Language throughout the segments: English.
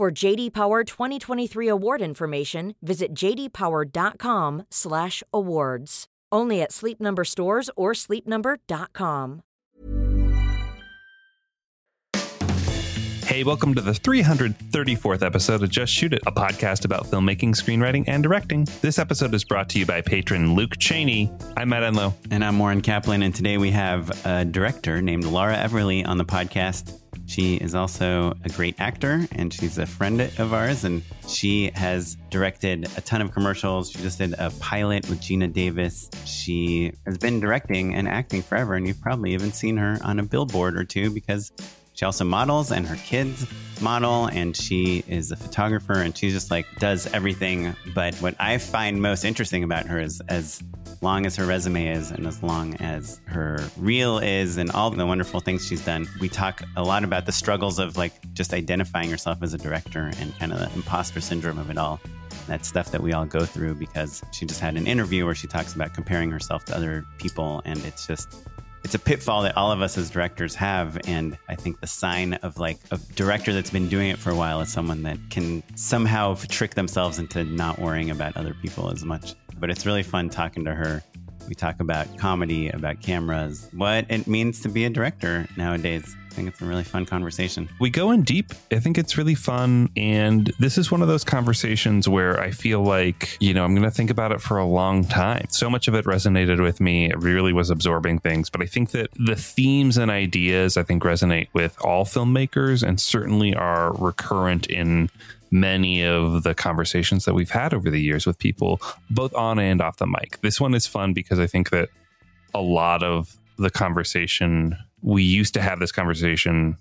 For JD Power 2023 award information, visit jdpower.com/awards. Only at Sleep Number stores or sleepnumber.com. Hey, welcome to the 334th episode of Just Shoot It, a podcast about filmmaking, screenwriting, and directing. This episode is brought to you by patron Luke Cheney. I'm Matt Enlow. And I'm Oren Kaplan, and today we have a director named Laura Everly on the podcast. She is also a great actor and she's a friend of ours. And she has directed a ton of commercials. She just did a pilot with Geena Davis. She has been directing and acting forever. And you've probably even seen her on a billboard or two because she also models and her kids model and she is a photographer and she just like does everything. But what I find most interesting about her is as long as her resume is and as long as her reel is and all the wonderful things she's done, we talk a lot about the struggles of like just identifying yourself as a director and kind of the imposter syndrome of it all. That stuff that we all go through because she just had an interview where she talks about comparing herself to other people and it's just it's a pitfall that all of us as directors have and i think the sign of like a director that's been doing it for a while is someone that can somehow trick themselves into not worrying about other people as much but it's really fun talking to her we talk about comedy about cameras what it means to be a director nowadays I think it's a really fun conversation. We go in deep. I think it's really fun. And this is one of those conversations where I feel like, you know, I'm going to think about it for a long time. So much of it resonated with me. It really was absorbing things. But I think that the themes and ideas, I think, resonate with all filmmakers and certainly are recurrent in many of the conversations that we've had over the years with people, both on and off the mic. This one is fun because I think that a lot of the conversation we used to have this conversation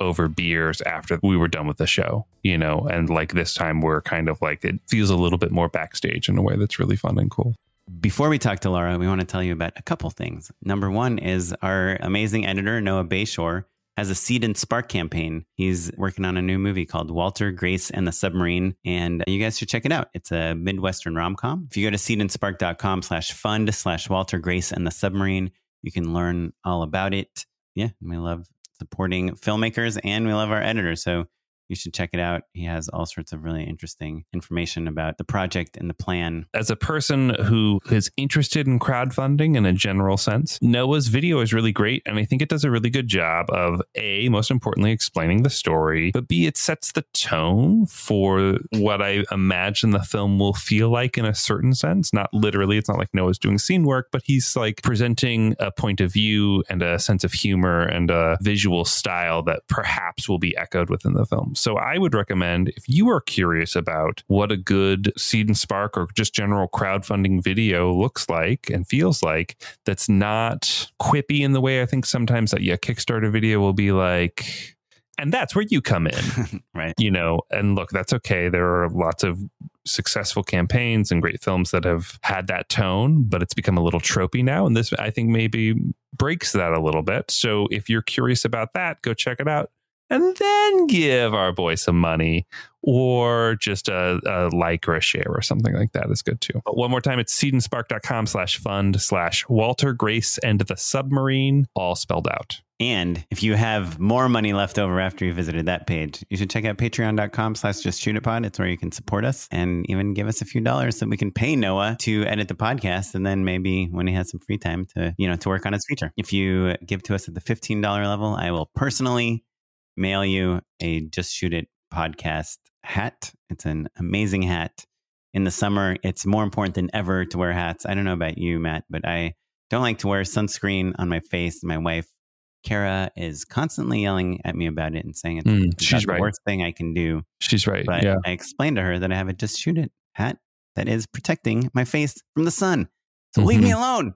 over beers after we were done with the show, you know, and like this time we're kind of like it feels a little bit more backstage in a way that's really fun and cool. Before we talk to Laura, we want to tell you about a couple things. Number one is our amazing editor, Noah Bayshore, has a Seed and Spark campaign. He's working on a new movie called Walter, Grace, and the Submarine. And you guys should check it out. It's a Midwestern rom com. If you go to seedandspark.com slash fund slash Walter, Grace, and the Submarine, you can learn all about it yeah, we love supporting filmmakers and we love our editors. So you should check it out. He has all sorts of really interesting information about the project and the plan. As a person who is interested in crowdfunding in a general sense, Noah's video is really great. And I think it does a really good job of A, most importantly, explaining the story, but B, it sets the tone for what I imagine the film will feel like in a certain sense. Not literally, it's not like Noah's doing scene work, but he's like presenting a point of view and a sense of humor and a visual style that perhaps will be echoed within the film. So I would recommend if you are curious about what a good Seed and Spark or just general crowdfunding video looks like and feels like, that's not quippy in the way I think sometimes that yeah, Kickstarter video will be like, and that's where you come in. Right. You know and look that's okay. There are lots of successful campaigns and great films that have had that tone but it's become a little tropey now and this i think maybe breaks that a little bit. So if you're curious about that go check it out and then give our boy some money or just a, a, like or a share or something like that is good too. But one more time, it's seedandspark.com slash fund slash Walter Grace and the submarine, all spelled out. And if you have more money left over after you visited that page, you should check out patreon.com slash just shoot it. It's where you can support us and even give us a few dollars so we can pay Noah to edit the podcast. And then maybe when he has some free time to, you know, to work on his feature. If you give to us at the $15 level, I will personally mail you a Just Shoot It podcast hat. It's an amazing hat. In the summer, it's more important than ever to wear hats. I don't know about you, Matt, but I don't like to wear sunscreen on my face. My wife, Kara, is constantly yelling at me about it and saying it's, Mm, she's the worst thing I can do. She's right. But yeah. I explained to her that I have a just shoot it hat that is protecting my face from the sun. So leave me alone.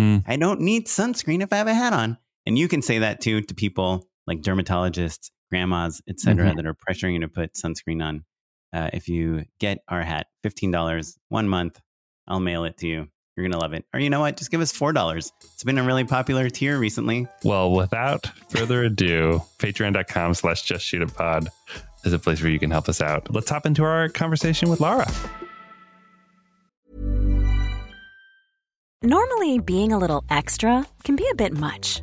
Mm. I don't need sunscreen if I have a hat on. And you can say that too to people like dermatologists, grandmas, etc., Mhm. that are pressuring you to put sunscreen on. Uh, if you get our hat, fifteen dollars one month, I'll mail it to you. You're gonna love it. Or you know what? Just give us four dollars. It's been a really popular tier recently. Well, without further ado, patreon.com slash just shoot it pod is a place where you can help us out. Let's hop into our conversation with Laura. Normally, being a little extra can be a bit much,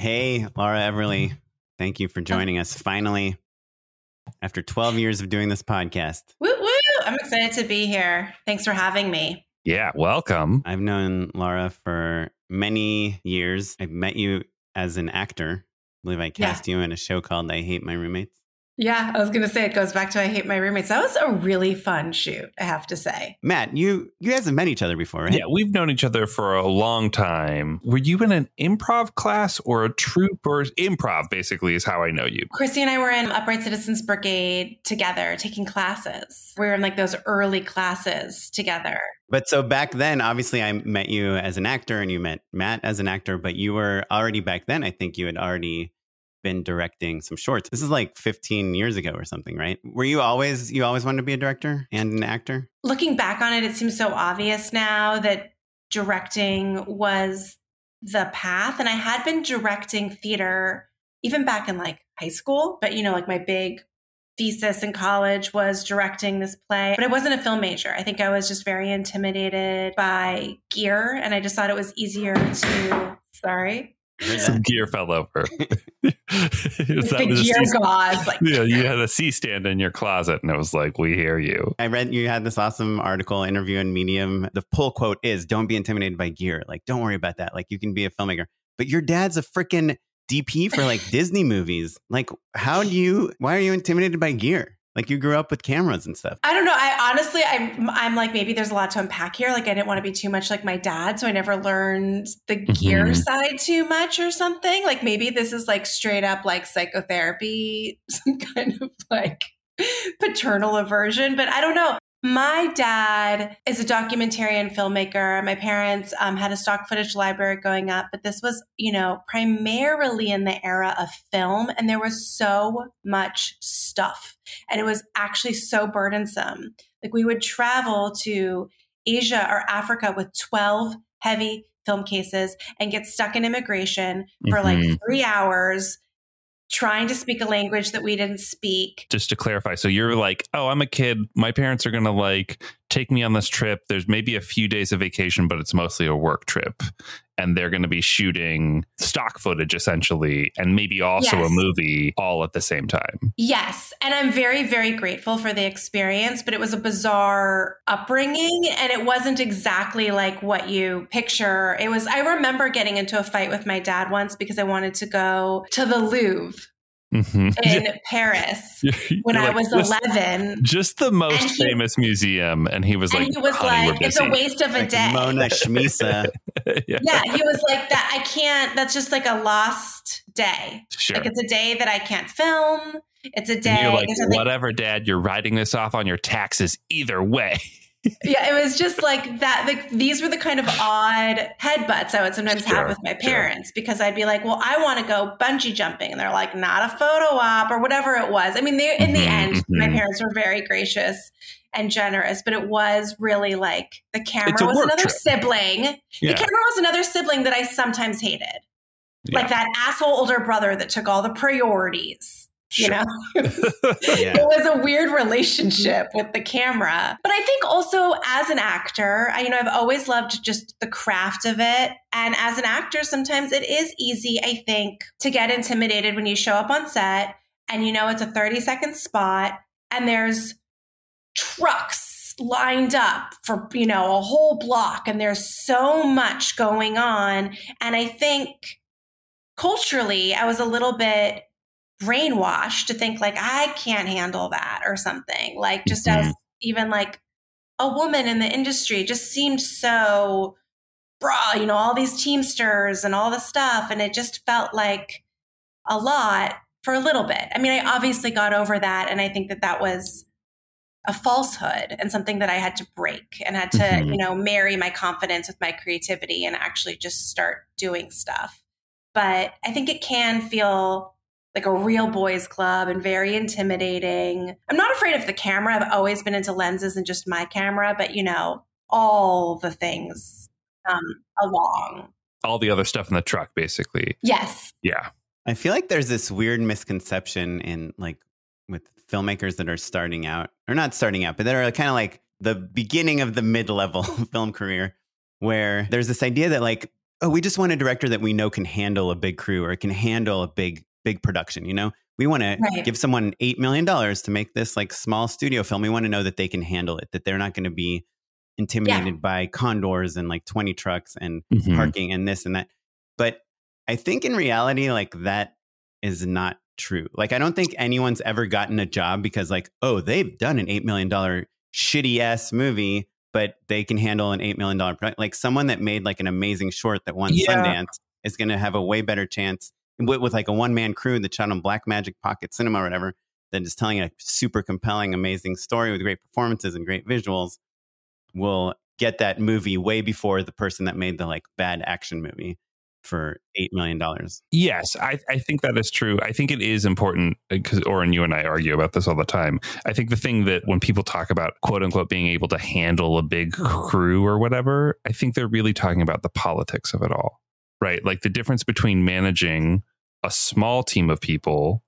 Hey, Laura Everly. Mm-hmm. Thank you for joining us finally after 12 years of doing this podcast. Woo woo! I'm excited to be here. Thanks for having me. Yeah, welcome. I've known Laura for many years. I've met you as an actor. I believe I cast you in a show called I Hate My Roommates. Yeah, I was going to say it goes back to I hate my roommates. That was a really fun shoot, I have to say. Matt, you you guys have met each other before, right? Yeah, we've known each other for a long time. Were you in an improv class or a troupe or improv, basically, is how I know you. Christy and I were in Upright Citizens Brigade together taking classes. We were in like those early classes together. But so back then, obviously, I met you as an actor and you met Matt as an actor, but you were already back then, I think you had already been directing some shorts. This is like 15 years ago or something, right? Were you always, you always wanted to be a director and an actor? Looking back on it, it seems so obvious now that directing was the path. And I had been directing theater even back in like high school, but you know, like my big thesis in college was directing this play, but I wasn't a film major. I think I was just very intimidated by gear and I just thought it was easier to, sorry. Some gear fell over. Is the a gear C- gods. Like, yeah, you had a C stand in your closet, and it was like, "We hear you." I read you had this awesome article interview in Medium. The pull quote is don't be intimidated by gear. Like, don't worry about that. Like, you can be a filmmaker. But your dad's a freaking DP for like Disney movies. Like, how do you, why are you intimidated by gear? Like you grew up with cameras and stuff. I don't know. I honestly, I'm, I'm like, maybe there's a lot to unpack here. Like, I didn't want to be too much like my dad. So I never learned the gear Mhm. side too much or something. Like, maybe this is like straight up like psychotherapy, some kind of like paternal aversion, but I don't know. My dad is a documentarian filmmaker. My parents um, had a stock footage library going up, but this was, you know, primarily in the era of film. And there was so much stuff. And it was actually so burdensome. Like we would travel to Asia or Africa with 12 heavy film cases and get stuck in immigration for like Mhm. three hours trying to speak a language that we didn't speak. just to clarify so you're like oh i'm a kid my parents are gonna like take me on this trip. There's maybe a few days of vacation but it's mostly a work trip. And they're gonna be shooting stock footage essentially and maybe also a movie all at the same time. Yes. And I'm very, very grateful for the experience, but it was a bizarre upbringing and it wasn't exactly like what you picture. It was, I remember getting into a fight with my dad once because I wanted to go to the Louvre Mhm. in Paris You're when I was just, 11. just the most he- famous museum and he was like he was like, it's a waste of a Like day. Mona Shmisa. yeah, yeah, he was like that. I can't, that's just like a lost day. sure Like it's a day that I can't film. It's a and day. you're like there's something- whatever dad you're writing this off on your taxes either way yeah, it was just like that. Like these were the kind of odd headbutts I would sometimes Sure, have with my sure. parents because I'd be like, "Well, I want to go bungee jumping," and they're like, "Not a photo op or whatever it was." I mean, they in the Mhm, end, my mhm. parents were very gracious and generous, but it was really like the camera was another trip. sibling. yeah The camera was another sibling that I sometimes hated, Yeah. like that asshole older brother that took all the priorities. You know, Yeah. it was a weird relationship with the camera. But I think also as an actor, I, you know, I've always loved just the craft of it. And as an actor, sometimes it is easy, I think, to get intimidated when you show up on set and you know it's a 30 second spot and there's trucks lined up for, you know, a whole block and there's so much going on. And I think culturally, I was a little bit brainwashed to think like I can't handle that or something. Like just as even like a woman in the industry just seemed so bra, you know, all these teamsters and all the stuff and it just felt like a lot for a little bit. I mean, I obviously got over that and I think that that was a falsehood and something that I had to break and had to, Mhm. you know, marry my confidence with my creativity and actually just start doing stuff. But I think it can feel like a real boys club and very intimidating. I'm not afraid of the camera. I've always been into lenses and just my camera, but you know, all the things um, along. all the other stuff in the truck basically Yes. yeah I feel like there's this weird misconception in like with filmmakers that are starting out, or not starting out, but that are kind of like the beginning of the mid level film career, where there's this idea that like, oh, we just want a director that we know can handle a big crew or can handle a big, big production. You know, we want to give someone $8 million to make this like small studio film. We want to know that they can handle it, that they're not going to be intimidated by condors and like 20 trucks and Mhm. parking and this and that. But I think in reality, like that is not true. Like I don't think anyone's ever gotten a job because like, oh, they've done an eight million dollar shitty ass movie, but they can handle an eight million dollar product. Like someone that made like an amazing short that won Yeah. Sundance is going to have a way better chance with, with like a one man crew that shot on Blackmagic Pocket Cinema or whatever that is telling a super compelling, amazing story with great performances and great visuals will get that movie way before the person that made the like bad action movie for eight million dollars. Yes, I, I think that is true. I think it is important uh, because Oren, you and I argue about this all the time. I think the thing that when people talk about quote unquote being able to handle a big crew or whatever, I think they're really talking about the politics of it all, right? Like the difference between managing a small team of people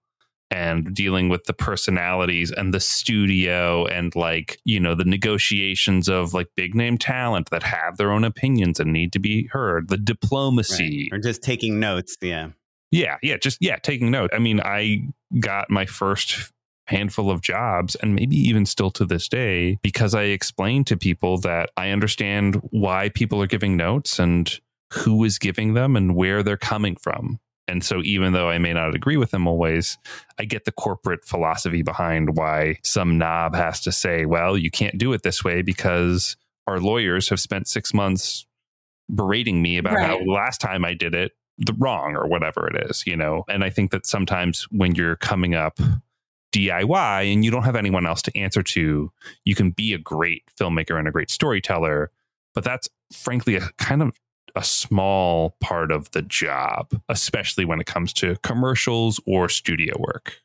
and dealing with the personalities and the studio and like you know the negotiations of like big name talent that have their own opinions and need to be heard the diplomacy Or just taking notes. Yeah. yeah, yeah, just yeah, taking notes I mean, I got my first handful of jobs and maybe even still to this day because I explained to people that I understand why people are giving notes and who is giving them and where they're coming from. And so, even though I may not agree with them always, I get the corporate philosophy behind why some knob has to say, well, you can't do it this way because our lawyers have spent six months berating me about right. how last time I did it, the wrong or whatever it is, you know? And I think that sometimes when you're coming up DIY and you don't have anyone else to answer to, you can be a great filmmaker and a great storyteller. But that's frankly a kind of a small part of the job, especially when it comes to commercials or studio work.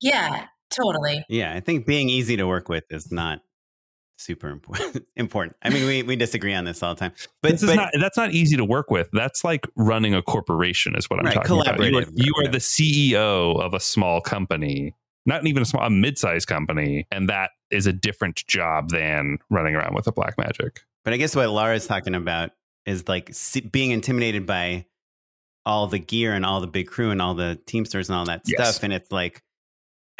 Yeah, totally. Yeah, I think being easy to work with is not super important. important. I mean, we, we disagree on this all the time, but, this is but, not, that's not easy to work with. That's like running a corporation, is what I'm right, talking about. You are, you are the CEO of a small company, not even a small, a mid-sized company, and that is a different job than running around with a black magic. But I guess what Laura's talking about is like being intimidated by all the gear and all the big crew and all the teamsters and all that yes. stuff, and it's like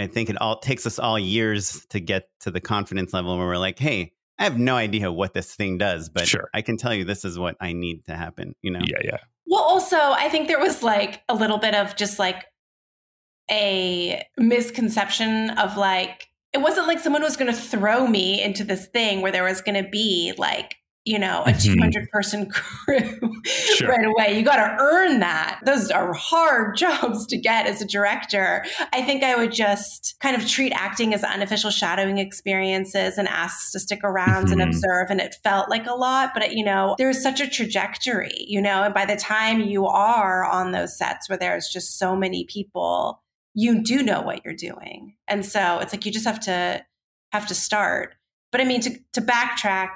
I think it all takes us all years to get to the confidence level where we're like, hey, I have no idea what this thing does, but sure. I can tell you this is what I need to happen, you know? Yeah, yeah. Well, also, I think there was like a little bit of just like a misconception of like, it wasn't like someone was going to throw me into this thing where there was going to be like you know, a mm-hmm. 200 person crew sure. right away. You got to earn that. Those are hard jobs to get as a director. I think I would just kind of treat acting as unofficial shadowing experiences and ask to stick around mm-hmm. and observe. And it felt like a lot, but you know, there's such a trajectory, you know, and by the time you are on those sets where there's just so many people, you do know what you're doing. And so it's like you just have to have to start. But I mean, to, to backtrack,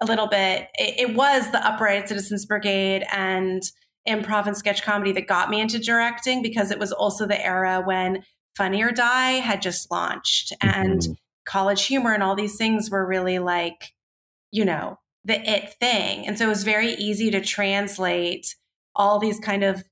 a little bit. It, it, was the Upright Citizens Brigade and improv and sketch comedy that got me into directing because it was also the era when Funny or Die had just launched and mm-hmm. college humor and all these things were really like, you know, the it thing. And so it was very easy to translate all these kind of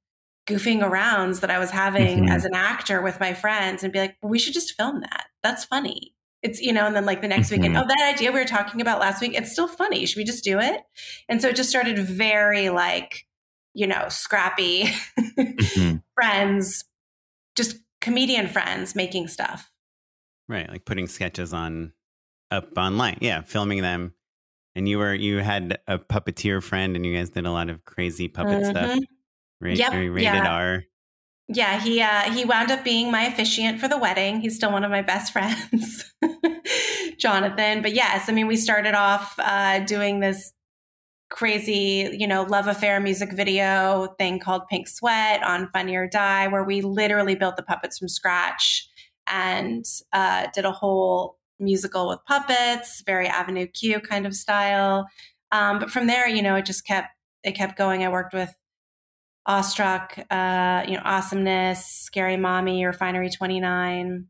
goofing arounds that I was having mm-hmm. as an actor with my friends and be like, well, we should just film that. That's funny it's you know and then like the next mm-hmm. weekend oh that idea we were talking about last week it's still funny should we just do it and so it just started very like you know scrappy mm-hmm. friends just comedian friends making stuff right like putting sketches on up online yeah filming them and you were you had a puppeteer friend and you guys did a lot of crazy puppet mm-hmm. stuff right yep. rated yeah. r yeah, he uh, he wound up being my officiant for the wedding. He's still one of my best friends, Jonathan. But yes, I mean, we started off uh, doing this crazy, you know, love affair music video thing called Pink Sweat on Funny or Die, where we literally built the puppets from scratch and uh, did a whole musical with puppets, very Avenue Q kind of style. Um, but from there, you know, it just kept it kept going. I worked with awestruck, uh, you know, awesomeness, scary mommy, refinery 29,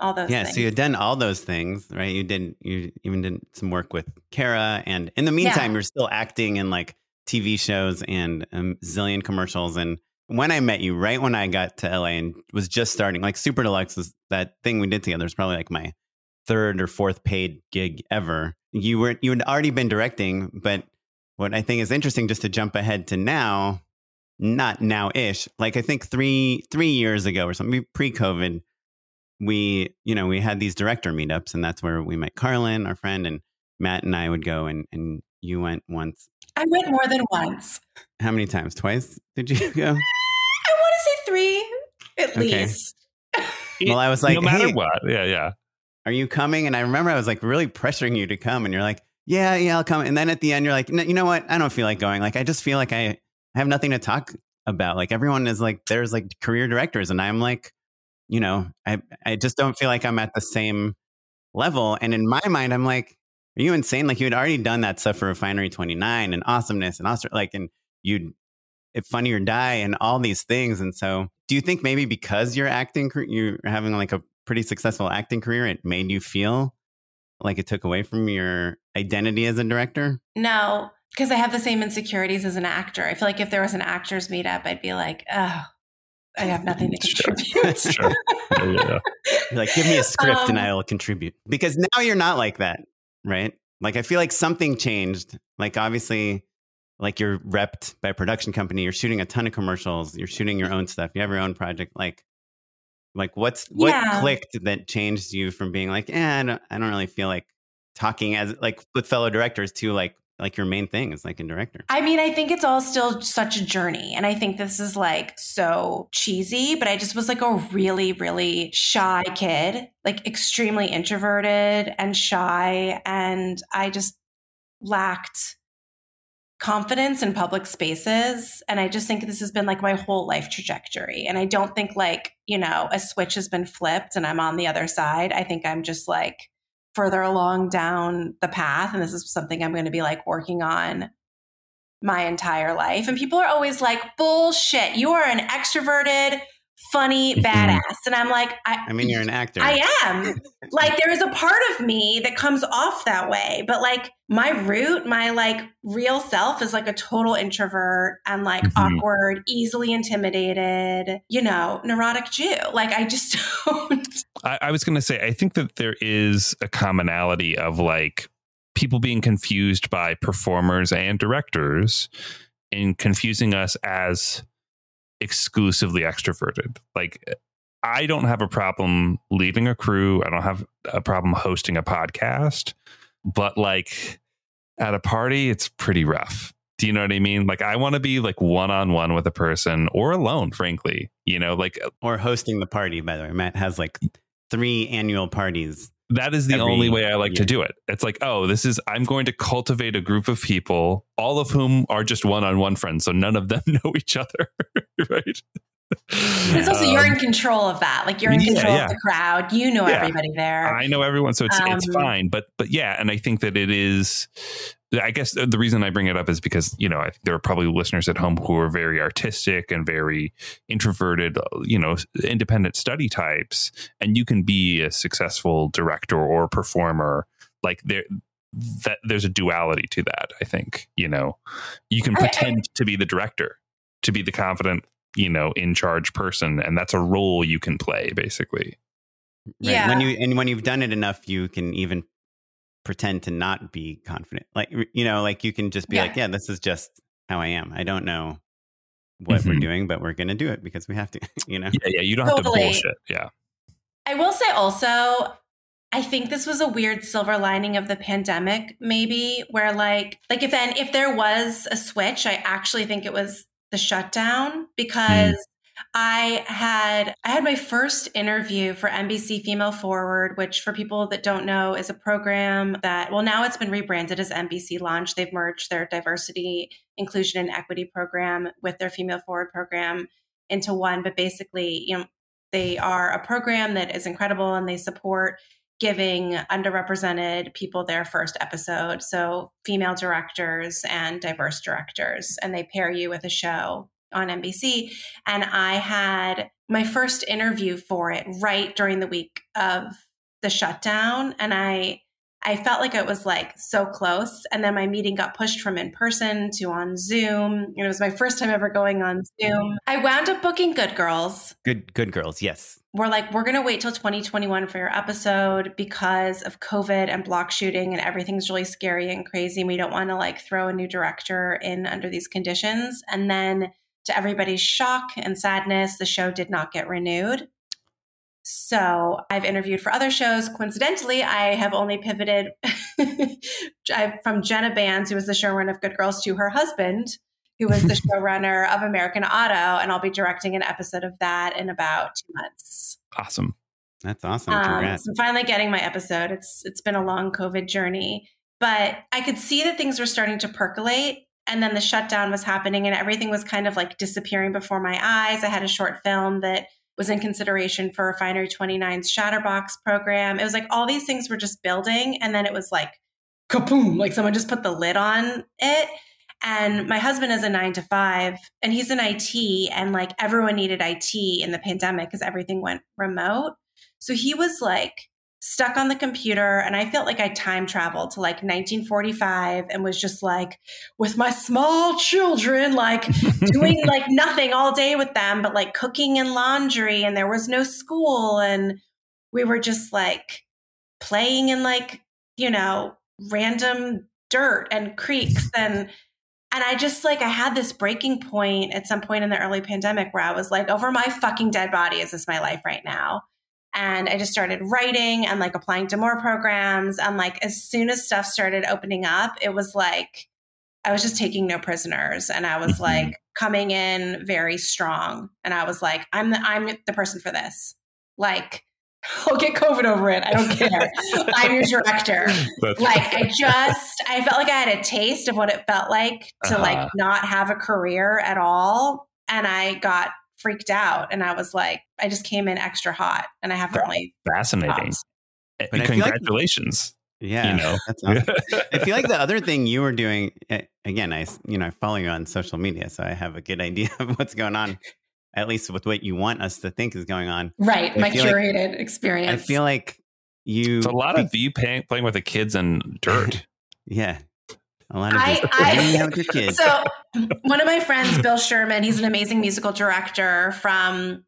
all those things. yeah, things. so you had done all those things, right? You didn't. you even did some work with Kara and in the meantime yeah. you're still acting in like TV shows and a um, zillion commercials and when I met you, right when I got to LA and was just starting, like Super Deluxe was that thing we did together. It's probably like my third or fourth paid gig ever. You were you had already been directing, but what I think is interesting, just to jump ahead to now, not now ish. Like I think three three years ago or something, pre COVID, we you know we had these director meetups, and that's where we met Carlin, our friend, and Matt and I would go, and and you went once. I went more than once. How many times? Twice? Did you go? I want to say three at okay. least. well, I was like, no matter hey, what, yeah, yeah. Are you coming? And I remember I was like really pressuring you to come, and you're like, yeah, yeah, I'll come. And then at the end, you're like, you know what? I don't feel like going. Like, I just feel like I I have nothing to talk about. Like everyone is like, there's like career directors, and I'm like, you know, I I just don't feel like I'm at the same level. And in my mind, I'm like, are you insane? Like you had already done that stuff for Refinery 29 and Awesomeness and Awesomeness, like, and you'd if Funny or Die and all these things. And so, do you think maybe because you're acting, you're having like a pretty successful acting career, it made you feel like it took away from your identity as a director? No, because I have the same insecurities as an actor. I feel like if there was an actors meetup, I'd be like, oh, I have nothing to contribute. sure. Yeah. like, give me a script um, and I'll contribute. Because now you're not like that, right? Like, I feel like something changed. Like, obviously, like you're repped by a production company, you're shooting a ton of commercials, you're shooting your own stuff, you have your own project. Like, like what's what Yeah. clicked that changed you from being like, eh, I don't, I don't really feel like talking as like with fellow directors to like like your main thing is like a director. I mean, I think it's all still such a journey. And I think this is like so cheesy, but I just was like a really, really shy kid, like extremely introverted and shy. And I just lacked confidence in public spaces. And I just think this has been like my whole life trajectory. And I don't think like, you know, a switch has been flipped and I'm on the other side. I think I'm just like further along down the path. And this is something I'm going to be like working on my entire life. And people are always like, bullshit, you are an extroverted, funny Mhm. badass. And I'm like, I, I mean, you're an actor. I am. like, there is a part of me that comes off that way. But like, my root, my like real self is like a total introvert and like Mhm. awkward, easily intimidated, you know, neurotic Jew. Like, I just don't. I, I was going to say, I think that there is a commonality of like people being confused by performers and directors and confusing us as exclusively extroverted. Like, I don't have a problem leading a crew. I don't have a problem hosting a podcast, but like at a party, it's pretty rough. Do you know what I mean? Like, I want to be like one on one with a person or alone, frankly. You know, like uh or hosting the party, by the way. Matt has like three annual parties. That is the every only way I like to do it. It's like, oh, this is I'm going to cultivate a group of people, all of whom are just one-on-one friends, so none of them know each other, right? It's also, you're in Um, control of that. Like, you're in yeah, control yeah. of the crowd. You know Yeah. everybody there. I know everyone, so it's it's Um, fine. But but yeah, and I think that it is. I guess the reason I bring it up is because you know I think there are probably listeners at home who are very artistic and very introverted, you know, independent study types, and you can be a successful director or performer. Like there, that there's a duality to that. I think you know you can I- I- pretend to be the director, to be the confident, you know, in charge person, and that's a role you can play basically. Right? Yeah. When you and when you've done it enough, you can even pretend to not be confident. Like you know, like you can just be Yeah. like, yeah, this is just how I am. I don't know what we're Mhm. doing, but we're going to do it because we have to. You know. Yeah, yeah, you don't have to bullshit. Yeah. I will say also, I think this was a weird silver lining of the pandemic, maybe, where like, like if then if there was a switch, I actually think it was the shutdown mm. because I had I had my first interview for NBC Female Forward, which for people that don't know is a program that well now it's been rebranded as NBC Launch. They've merged their diversity, inclusion, and equity program with their Female Forward program into one. But basically, you know, they are a program that is incredible and they support giving underrepresented people their first episode. So, female directors and diverse directors, and they pair you with a show on NBC. And I had my first interview for it right during the week of the shutdown. And I, I felt like it was like so close. And then my meeting got pushed from in person to on Zoom. And it was my first time ever going on Zoom. I wound up booking Good Girls Good, good girls. Yes. We're like, we're going to wait till 2021 for your episode because of COVID and block shooting and everything's really scary and crazy. And we don't want to like throw a new director in under these conditions. And then to everybody's shock and sadness, the show did not get renewed. So I've interviewed for other shows. Coincidentally, I have only pivoted from Jenna Bans, who was the showrunner of Good Girls, to her husband, who was the showrunner of American Auto. And I'll be directing an episode of that in about two months. Awesome. That's awesome. Um, so I'm finally getting my episode. It's it's been a long COVID journey, but I could see that things were starting to percolate. And then the shutdown was happening, and everything was kind of like disappearing before my eyes. I had a short film that was in consideration for Refinery 29's Shatterbox program. It was like all these things were just building, and then it was like kaboom, like someone just put the lid on it. And my husband is a nine to five, and he's in IT, and like everyone needed IT in the pandemic because everything went remote. So he was like stuck on the computer, and I felt like I time traveled to like 1945 and was just like with my small children, like doing like nothing all day with them, but like cooking and laundry, and there was no school, and we were just like playing in like, you know, random dirt and creeks and And I just like, I had this breaking point at some point in the early pandemic where I was like, over my fucking dead body, is this my life right now? And I just started writing and like applying to more programs. And like, as soon as stuff started opening up, it was like, I was just taking no prisoners and I was mm-hmm. like coming in very strong. And I was like, I'm the, I'm the person for this. Like, I'll get COVID over it. I don't care. I'm your director. That's like I just I felt like I had a taste of what it felt like to uh-huh. like not have a career at all. And I got freaked out and I was like, I just came in extra hot and I haven't really fascinating. Congratulations. Like, yeah. You know. Awesome. I feel like the other thing you were doing eh, again, I you know, I follow you on social media, so I have a good idea of what's going on at least with what you want us to think is going on. Right. my curated like, experience. I feel like you. It's a lot of you playing, playing with the kids and dirt. yeah. A lot of I, I, kids. So one of my friends, Bill Sherman, he's an amazing musical director from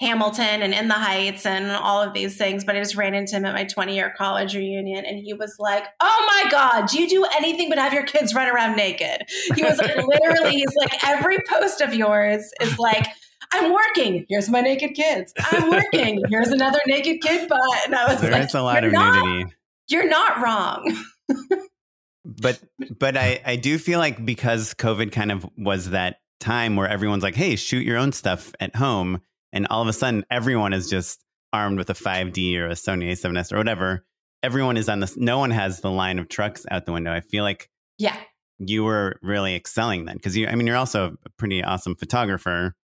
Hamilton and In the Heights and all of these things. But I just ran into him at my 20 year college reunion and he was like, Oh my God, do you do anything but have your kids run around naked? He was like, literally, he's like, every post of yours is like, I'm working. Here's my naked kids. I'm working. Here's another naked kid butt. And I was there like, is a lot of not, nudity. You're not wrong. but but I, I do feel like because COVID kind of was that time where everyone's like, hey, shoot your own stuff at home and all of a sudden everyone is just armed with a 5D or a Sony A7S or whatever. Everyone is on this. No one has the line of trucks out the window. I feel like yeah, you were really excelling then because you. I mean, you're also a pretty awesome photographer,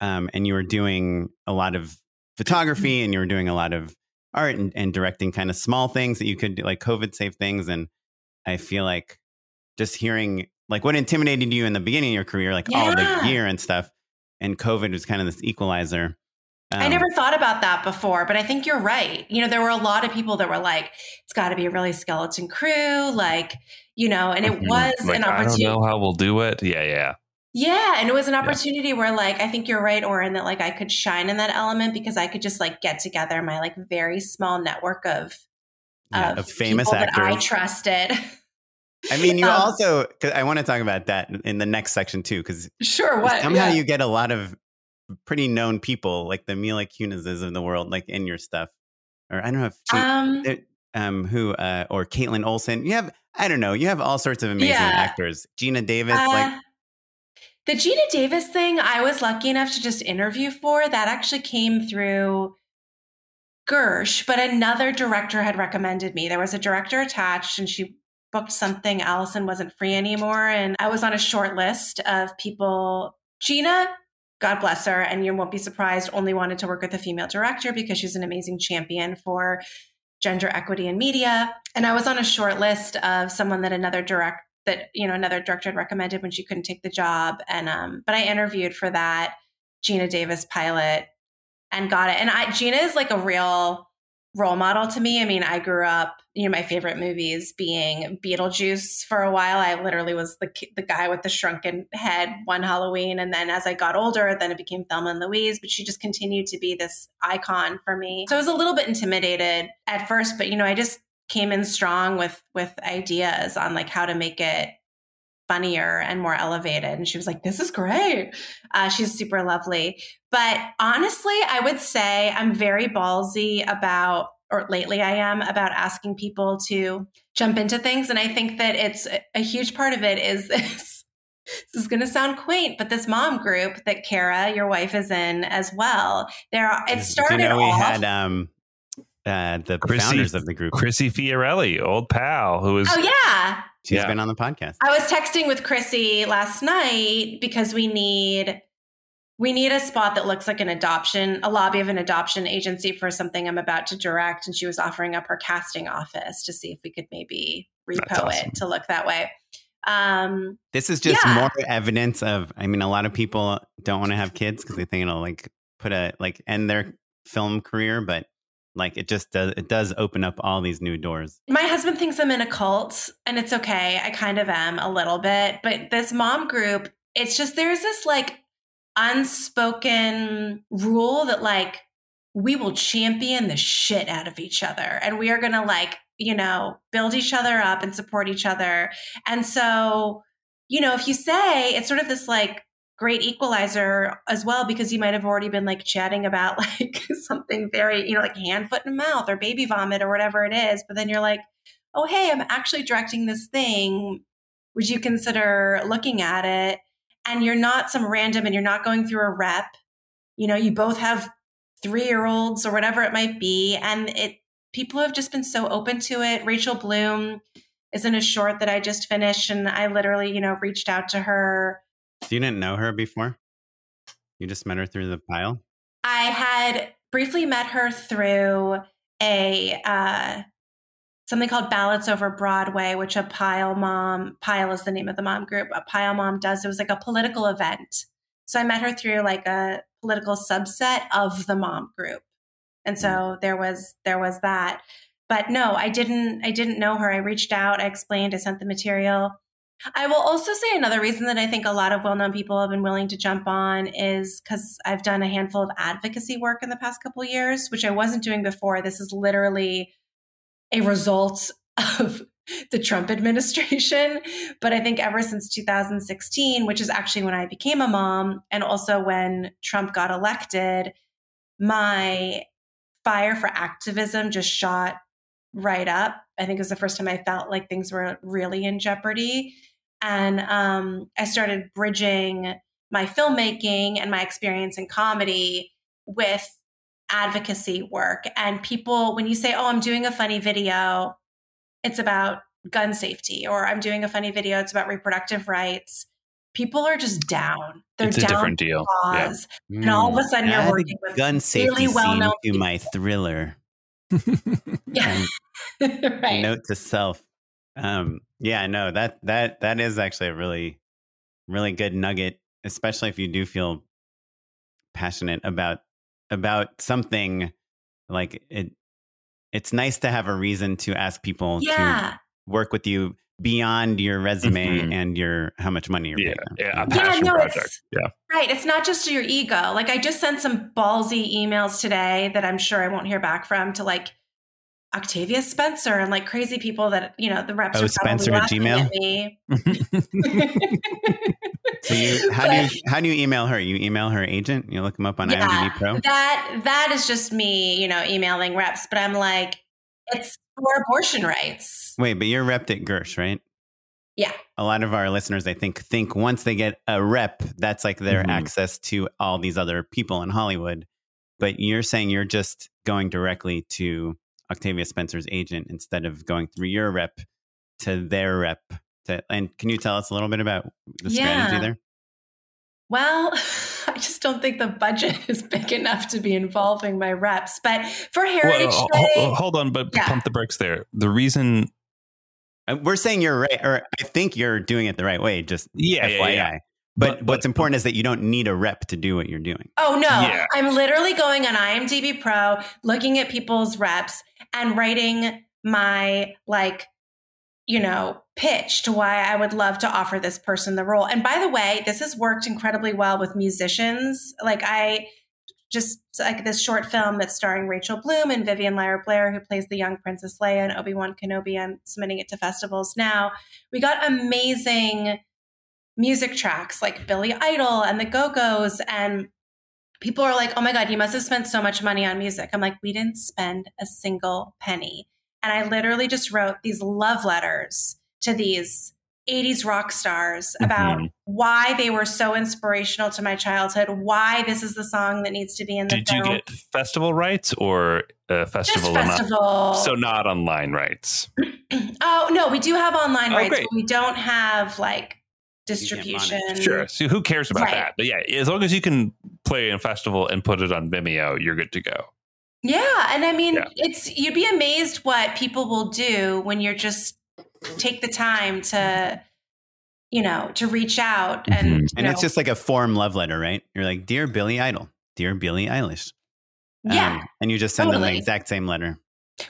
um, and you were doing a lot of photography and you were doing a lot of art and, and directing kind of small things that you could do, like COVID safe things. And I feel like just hearing like what intimidated you in the beginning of your career, like yeah. all the gear and stuff and COVID was kind of this equalizer. Um, I never thought about that before, but I think you're right. You know, there were a lot of people that were like, it's got to be a really skeleton crew, like, you know, and it mm-hmm. was like, an opportunity. I don't know how we'll do it. Yeah, yeah. Yeah. And it was an opportunity yeah. where, like, I think you're right, Oren, that like I could shine in that element because I could just like get together my like very small network of, yeah, of, of famous actors I trusted. I mean, you um, also. Cause I want to talk about that in the next section too, because sure. What somehow yeah. you get a lot of pretty known people like the Mila Kunises of the world, like in your stuff, or I don't know if she, um, um who uh, or Kaitlin Olson. You have I don't know. You have all sorts of amazing yeah. actors. Geena Davis, uh, like the Geena Davis thing. I was lucky enough to just interview for that. Actually, came through. Gersh, but another director had recommended me. There was a director attached, and she booked something. Allison wasn't free anymore. And I was on a short list of people. Gina, God bless her, and you won't be surprised, only wanted to work with a female director because she's an amazing champion for gender equity in media. And I was on a short list of someone that another direct that you know another director had recommended when she couldn't take the job. And um, but I interviewed for that Geena Davis pilot and got it. And I Geena is like a real role model to me. I mean, I grew up, you know, my favorite movies being Beetlejuice for a while. I literally was the the guy with the shrunken head one Halloween, and then as I got older, then it became Thelma and Louise. But she just continued to be this icon for me. So I was a little bit intimidated at first, but you know, I just came in strong with with ideas on like how to make it funnier and more elevated. And she was like, This is great. Uh, she's super lovely. But honestly, I would say I'm very ballsy about, or lately I am, about asking people to jump into things. And I think that it's a huge part of it is this. This is going to sound quaint, but this mom group that Kara, your wife, is in as well. There, it started. You know, we off, had um, uh, the Chrissy, founders of the group, Chrissy Fiorelli, old pal, who is oh yeah, she's yeah. been on the podcast. I was texting with Chrissy last night because we need we need a spot that looks like an adoption, a lobby of an adoption agency for something I'm about to direct. And she was offering up her casting office to see if we could maybe repo awesome. it to look that way. Um, this is just yeah. more evidence of, I mean, a lot of people don't want to have kids because they think it'll like put a, like end their film career, but like it just does, it does open up all these new doors. My husband thinks I'm in a cult and it's okay. I kind of am a little bit, but this mom group, it's just, there's this like unspoken rule that like we will champion the shit out of each other and we are going to like, you know, build each other up and support each other. And so you know, if you say it's sort of this like great equalizer as well, because you might have already been like chatting about like something very, you know, like hand, foot, and mouth or baby vomit or whatever it is. But then you're like, oh, hey, I'm actually directing this thing. Would you consider looking at it? And you're not some random and you're not going through a rep. You know, you both have three year olds or whatever it might be. And it, people have just been so open to it. Rachel Bloom is in a short that I just finished, and I literally, you know, reached out to her. So you didn't know her before? You just met her through the pile? I had briefly met her through a uh, something called Ballots Over Broadway, which a Pile Mom, Pile is the name of the mom group, a Pile Mom does. It was like a political event. So I met her through like a political subset of the mom group. And mm. so there was there was that but no, I didn't I didn't know her. I reached out, I explained, I sent the material. I will also say another reason that I think a lot of well-known people have been willing to jump on is cuz I've done a handful of advocacy work in the past couple years, which I wasn't doing before. This is literally a result of the Trump administration. But I think ever since 2016, which is actually when I became a mom, and also when Trump got elected, my fire for activism just shot right up. I think it was the first time I felt like things were really in jeopardy. And um, I started bridging my filmmaking and my experience in comedy with advocacy work. And people, when you say, oh, I'm doing a funny video, it's about gun safety, or I'm doing a funny video, it's about reproductive rights. People are just down. They're it's down a different deal. Yeah. And all of a sudden, you're working with gun safety really well-known to my thriller. yeah. right. Note to self. Um, yeah, no, that that that is actually a really, really good nugget, especially if you do feel passionate about about something like it it's nice to have a reason to ask people yeah. to work with you beyond your resume Mhm. and your how much money you're Yeah, paying. yeah, a Yeah, no, project. it's- Yeah. Right. It's not just your ego. Like I just sent some ballsy emails today that I'm sure I won't hear back from to like Octavia Spencer and like crazy people that, you know, the reps Oh, are Spencer probably at laughing Gmail? at me. So you how do you how do you email her? You email her agent. You look them up on Yeah. IMDb Pro. that that is just me, you know, emailing reps, but I'm like, it's for abortion rights. Wait, but you're repped at Gersh, right? Yeah. A lot of our listeners, I think, think once they get a rep, that's like their Mhm. access to all these other people in Hollywood. But you're saying you're just going directly to Octavia Spencer's agent instead of going through your rep to their rep. To, and can you tell us a little bit about the strategy there? Well, I just don't think the budget is big enough to be involving my reps. But for Heritage Well, Day, hold on, but Yeah. pump the brakes there. The reason, Uh, We're saying you're right, or I think you're doing it the right way. Just yeah, yeah, yeah. But, But- what's but- important is that you don't need a rep to do what you're doing. Oh no, Yeah. I'm literally going on IMDb Pro, looking at people's reps and writing my like, you know, pitch to why I would love to offer this person the role. And by the way, this has worked incredibly well with musicians. Like I just like this short film that's starring Rachel Bloom and Vivian Lyra Blair, who plays the young Princess Leia and Obi Wan Kenobi. I'm submitting it to festivals now. We got amazing music tracks like Billy Idol and the Go Go's. And people are like, oh my God, you must have spent so much money on music. I'm like, we didn't spend a single penny. And I literally just wrote these love letters to these 80s rock stars about Mhm. why they were so inspirational to my childhood, why this is the song that needs to be in the did you get festival rights or uh, Just festival? festival. So not online rights. oh, no, we do have online Oh, rights, we don't have like distribution. monetize. Sure. So who cares about Right. that? But yeah, as long as you can play in a festival and put it on Vimeo, you're good to go. Yeah, and I mean, Yeah. it's you'd be amazed what people will do when you're just take the time to, you know, to reach out and Mhm. you And it's just like a form love letter, right? You're like, Dear Billy Idol, Dear Billy Eilish. yeah. Um, and you just send them the exact same letter.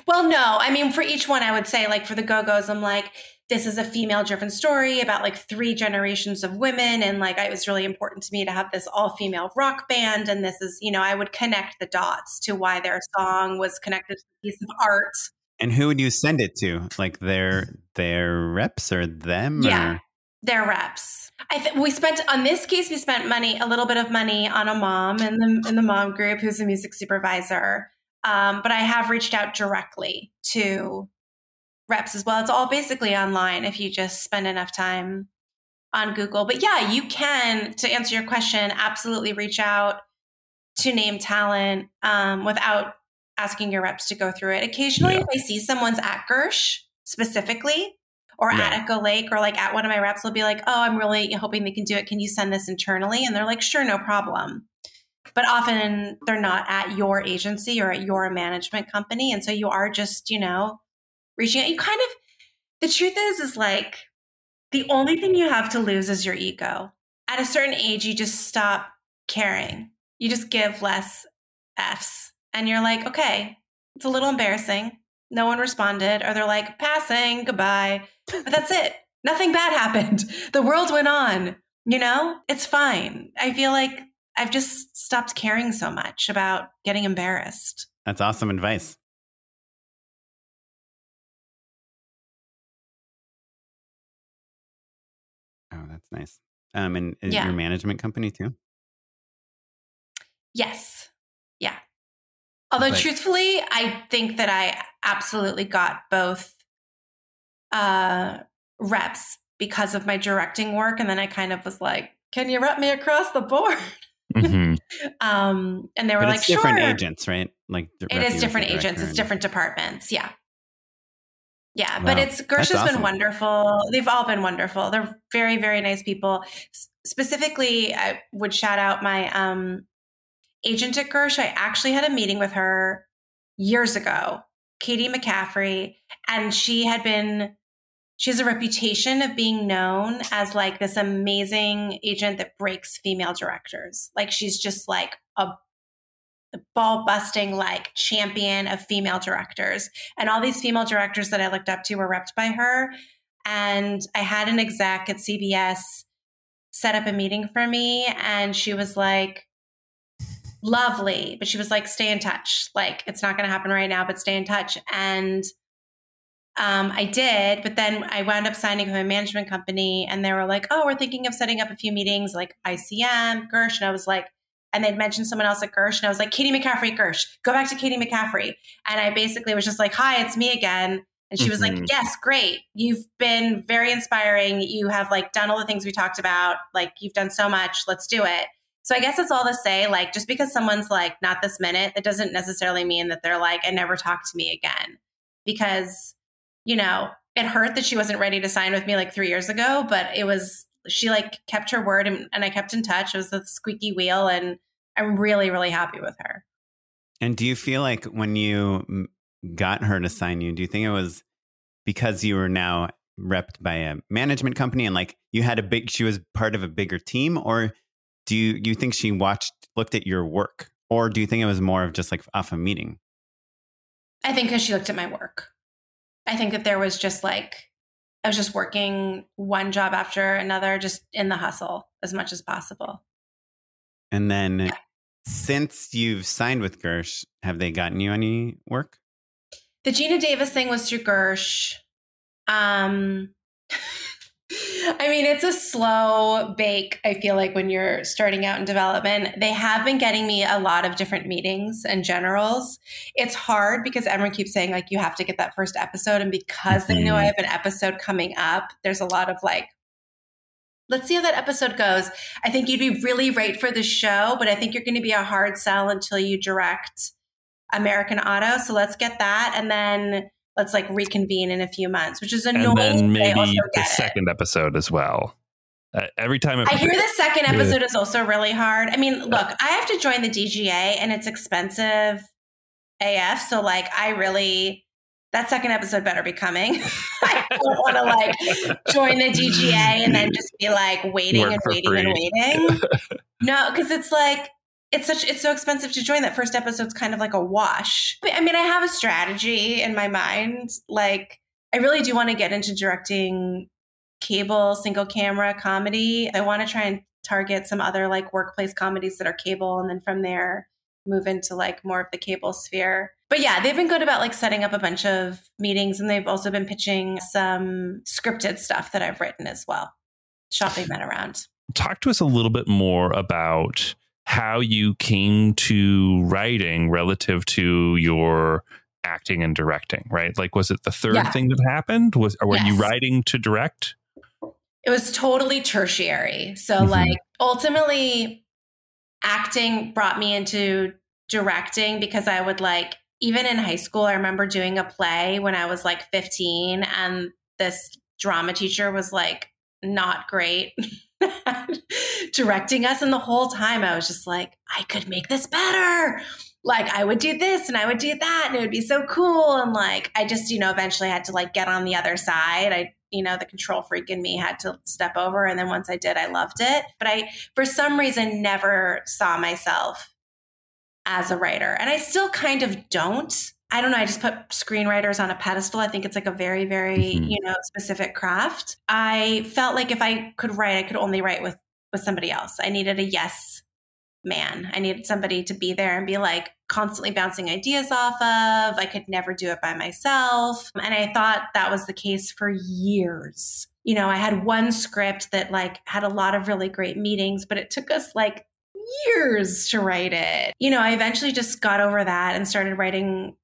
Well, no, I mean, for each one, I would say, like for the Go Go's, I'm like, this is a female driven story about like three generations of women. And like, it was really important to me to have this all female rock band. And this is, you know, I would connect the dots to why their song was connected to a piece of art. And who would you send it to? Like their their reps or them? Yeah. Or? Their reps. I th- we spent on this case. We spent money, a little bit of money, on a mom in the in the mom group who's a music supervisor. Um, but I have reached out directly to reps as well. It's all basically online if you just spend enough time on Google. But yeah, you can, to answer your question, absolutely reach out to name talent um, without asking your reps to go through it. Occasionally, yeah. if I see someone's at Gersh specifically, or at Echo Lake, or like at one of my reps, they'll be like, "Oh, I'm really hoping they can do it. Can you send this internally?" And they're like, "Sure, no problem." But often they're not at your agency or at your management company, and so you are just, you know, reaching out. You kind of, the truth is, is like the only thing you have to lose is your ego. At a certain age, you just stop caring. You just give less F's. And you're like, okay, it's a little embarrassing. No one responded. Or they're like, passing, goodbye. But that's it. Nothing bad happened. The world went on. You know, it's fine. I feel like I've just stopped caring so much about getting embarrassed. That's awesome advice. That's nice. Um, and is yeah. your management company too? Yes. Yeah. Although but, truthfully, I think that I absolutely got both uh, reps because of my directing work. And then I kind of was like, can you rep me across the board? Mm-hmm. um, and they were but like, different sure. agents, right? Like it is different agents. It's different departments. Yeah. Yeah, wow. but it's Gersh has awesome. been wonderful. They've all been wonderful. They're very, very nice people. S- specifically, I would shout out my um, agent at Gersh. I actually had a meeting with her years ago, Katie McCaffrey, and she had been. She has a reputation of being known as like this amazing agent that breaks female directors. Like she's just like a ball busting like champion of female directors. And all these female directors that I looked up to were repped by her. And I had an exec at CBS set up a meeting for me. And she was like, lovely. But she was like, stay in touch. Like, it's not going to happen right now, but stay in touch. And um, I did, but then I wound up signing with a management company, and they were like, "Oh, we're thinking of setting up a few meetings, like ICM, Gersh." And I was like, and they'd mentioned someone else at Gersh, and I was like, Katie McCaffrey Gersh, go back to Katie McCaffrey. And I basically was just like, hi, it's me again. And she mm-hmm. was like, mm-hmm. yes, great. You've been very inspiring. You have like done all the things we talked about. Like you've done so much. Let's do it. So I guess it's all to say, like, just because someone's like, not this minute, that doesn't necessarily mean that they're like, and never talk to me again. Because, you know, it hurt that she wasn't ready to sign with me like three years ago, but it was she like kept her word and, and I kept in touch. It was a squeaky wheel, and I'm really, really happy with her. And do you feel like when you got her to sign you, do you think it was because you were now repped by a management company and like you had a big, she was part of a bigger team, or do you you think she watched, looked at your work, or do you think it was more of just like off a meeting? I think because she looked at my work. I think that there was just like I was just working one job after another, just in the hustle as much as possible. And then yeah. since you've signed with Gersh, have they gotten you any work? The Geena Davis thing was through Gersh. Um, I mean, it's a slow bake, I feel like, when you're starting out in development. They have been getting me a lot of different meetings and generals. It's hard because everyone keeps saying, like, you have to get that first episode. And because mm-hmm. they know I have an episode coming up, there's a lot of like, let's see how that episode goes. I think you'd be really right for the show, but I think you're going to be a hard sell until you direct American Auto. So let's get that. And then let's like reconvene in a few months, which is annoying. And then maybe the second episode as well. Uh, every time I hear the second episode is also really hard. I mean, look, I have to join the DGA and it's expensive AF. So like, I really that second episode better be coming. I don't want to like join the DGA and then just be like waiting Work and waiting free. and waiting. no, because it's like it's such it's so expensive to join. That first episode's kind of like a wash. I mean i have a strategy in my mind. Like i really do want to get into directing cable single camera comedy. I want to try and target some other like workplace comedies that are cable and then from there move into like more of the cable sphere. But yeah they've been good about like setting up a bunch of meetings and they've also been pitching some scripted stuff that i've written as well. Shopping that around. Talk to us a little bit more about how you came to writing relative to your acting and directing, right? Like, was it the third Yeah. thing that happened? Was or were you writing to direct? It was totally tertiary. So, Mhm. like, ultimately, acting brought me into directing because I would like, even in high school, I remember doing a play when I was like 15, and this drama teacher was like, not great at directing us. And the whole time I was just like, I could make this better. Like I would do this and I would do that and it would be so cool. And like I just, you know, eventually had to like get on the other side. I, you know, the control freak in me had to step over. And then once I did, I loved it. But I, for some reason, never saw myself as a writer. And I still kind of don't. I don't know. I just put screenwriters on a pedestal. I think it's like a very, very, Mhm. you know, specific craft. I felt like if I could write, I could only write with with somebody else. I needed a yes man. I needed somebody to be there and be like constantly bouncing ideas off of. I could never do it by myself. And I thought that was the case for years. You know, I had one script that like had a lot of really great meetings, but it took us like years to write it. You know, I eventually just got over that and started writing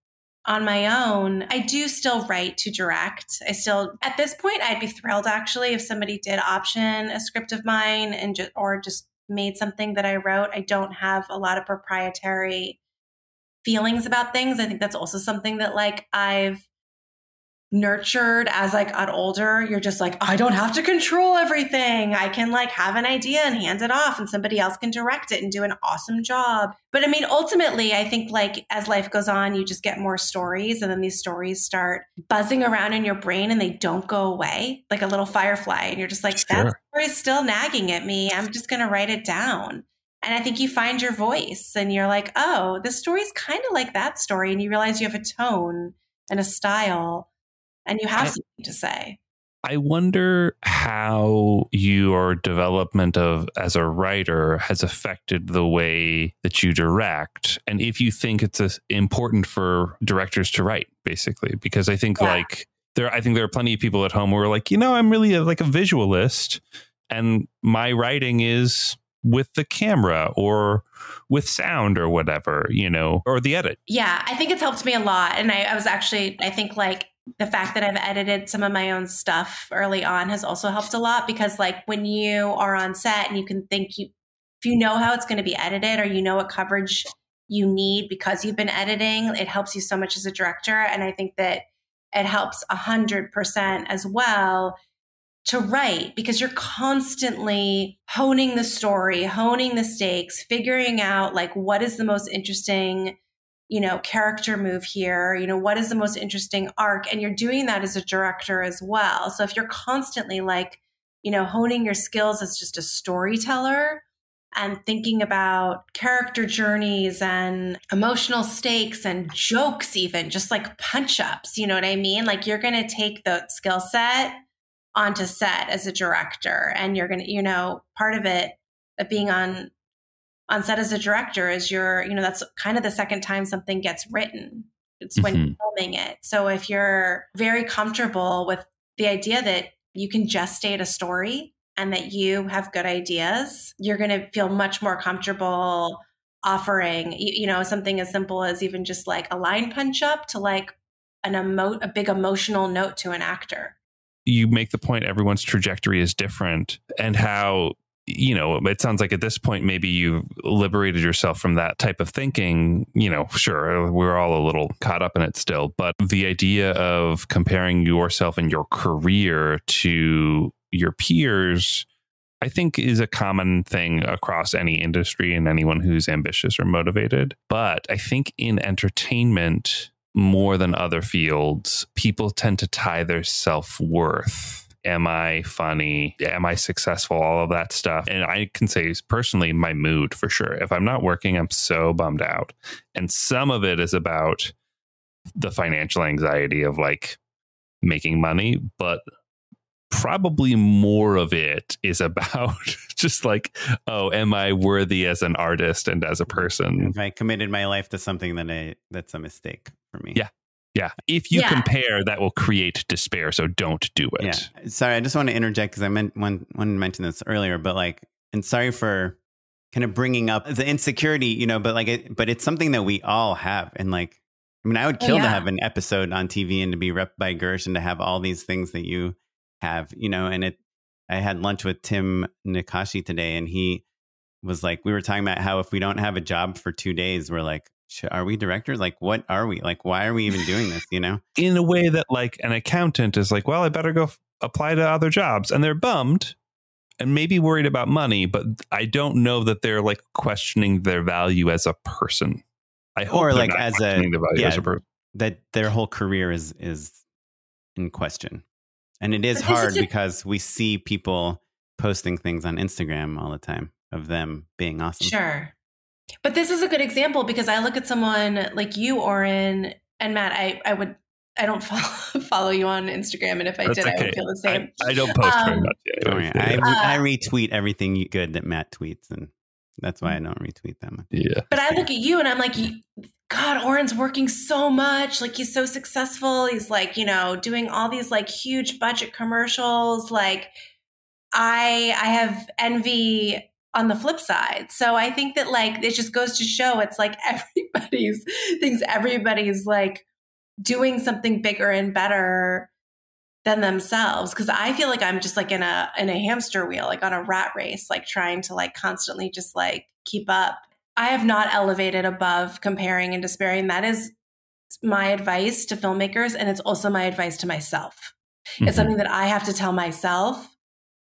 on my own. I do still write to direct. I still at this point I'd be thrilled actually if somebody did option a script of mine and just or just made something that I wrote. I don't have a lot of proprietary feelings about things. I think that's also something that like I've nurtured as I got older. You're just like, I don't have to control everything. I can like have an idea and hand it off and somebody else can direct it and do an awesome job. But I mean, ultimately, I think like as life goes on, you just get more stories and then these stories start buzzing around in your brain and they don't go away like a little firefly. And you're just like, that Sure. story's still nagging at me. I'm just going to write it down. And I think you find your voice and you're like, oh, this story's kind of like that story. And you realize you have a tone and a style and you have I- something to say. I wonder how your development of as a writer has affected the way that you direct, and if you think it's uh important for directors to write, basically, because I think Yeah. like there, I think there are plenty of people at home who are like, you know, I'm really a, like a visualist, and my writing is with the camera or with sound or whatever, you know, or the edit. Yeah, I think it's helped me a lot. And I, I was actually, I think like the fact that I've edited some of my own stuff early on has also helped a lot because like when you are on set and you can think you, if you know how it's going to be edited or you know what coverage you need because you've been editing, it helps you so much as a director. And I think that it helps a hundred percent as well to write because you're constantly honing the story, honing the stakes, figuring out like what is the most interesting, you know, character move here, you know, what is the most interesting arc and you're doing that as a director as well. So if you're constantly like, you know, honing your skills as just a storyteller and thinking about character journeys and emotional stakes and jokes even just like punch ups, you know what I mean? Like you're going to take the skill set onto set as a director and you're going to you know part of it of being on on set as a director is you're you know that's kind of the second time something gets written. It's when you're filming it. So if you're very comfortable with the idea that you can just state a story and that you have good ideas you're going to feel much more comfortable offering you, you know something as simple as even just like a line punch up to like an emo- a big emotional note to an actor. You make the point everyone's trajectory is different and how you know it sounds like at this point maybe you've liberated yourself from that type of thinking you know sure we're all a little caught up in it still but the idea of comparing yourself and your career to your peers I think is a common thing across any industry and anyone who's ambitious or motivated. But I think in entertainment, more than other fields, people tend to tie their self worth. Am I funny? Am I successful? All of that stuff. And I can say personally, my mood for sure. If I'm not working, I'm so bummed out. And some of it is about the financial anxiety of like making money, but probably more of it is about just like, oh, am I worthy as an artist and as a person? If I committed my life to something, then I, that's a mistake for me. Yeah. Yeah. If you Yeah. compare, that will create despair. So don't do it. Yeah. Sorry, I just want to interject because I meant one one mentioned this earlier, but like, and sorry for kind of bringing up the insecurity, you know, but like, it, but it's something that we all have, and like, I mean, I would Oh, kill to have an episode on TV and to be rep by Gersh and to have all these things that you have, you know, and it. I had lunch with Tim Nakashi today, and he was like, we were talking about how if we don't have a job for two days, we're like, "Sh- are we directors? Like, what are we? Like, why are we even doing this? You know? In a way that, like, an accountant is like, well, I better go f- apply to other jobs. And they're bummed and maybe worried about money, but I don't know that they're like questioning their value as a person. I hope Or, like, as a- the value yeah, as a person. that their whole career is is in question. And it is But hard is because we see people posting things on Instagram all the time of them being awesome. Sure. But this is a good example because I look at someone like you, Oren, and Matt, I, I would, I don't follow, follow you on Instagram. And if I That's did, I would feel the same. I, I don't post very Um, much. Yeah, Don't worry. yeah. I, I Uh, retweet everything good that Matt tweets, and that's why I don't retweet that much. yeah. But I look at you and I'm like, God, Oren's working so much. Like he's so successful. He's like, you know, doing all these like huge budget commercials. Like I I have envy on the flip side. So I think that like it just goes to show it's like everybody's thinks everybody's like doing something bigger and better than themselves because I feel like I'm just like in a in a hamster wheel, like on a rat race, like trying to like constantly just like keep up. I have not elevated above comparing and despairing. That is my advice to filmmakers, and it's also my advice to myself. Mhm. It's something that I have to tell myself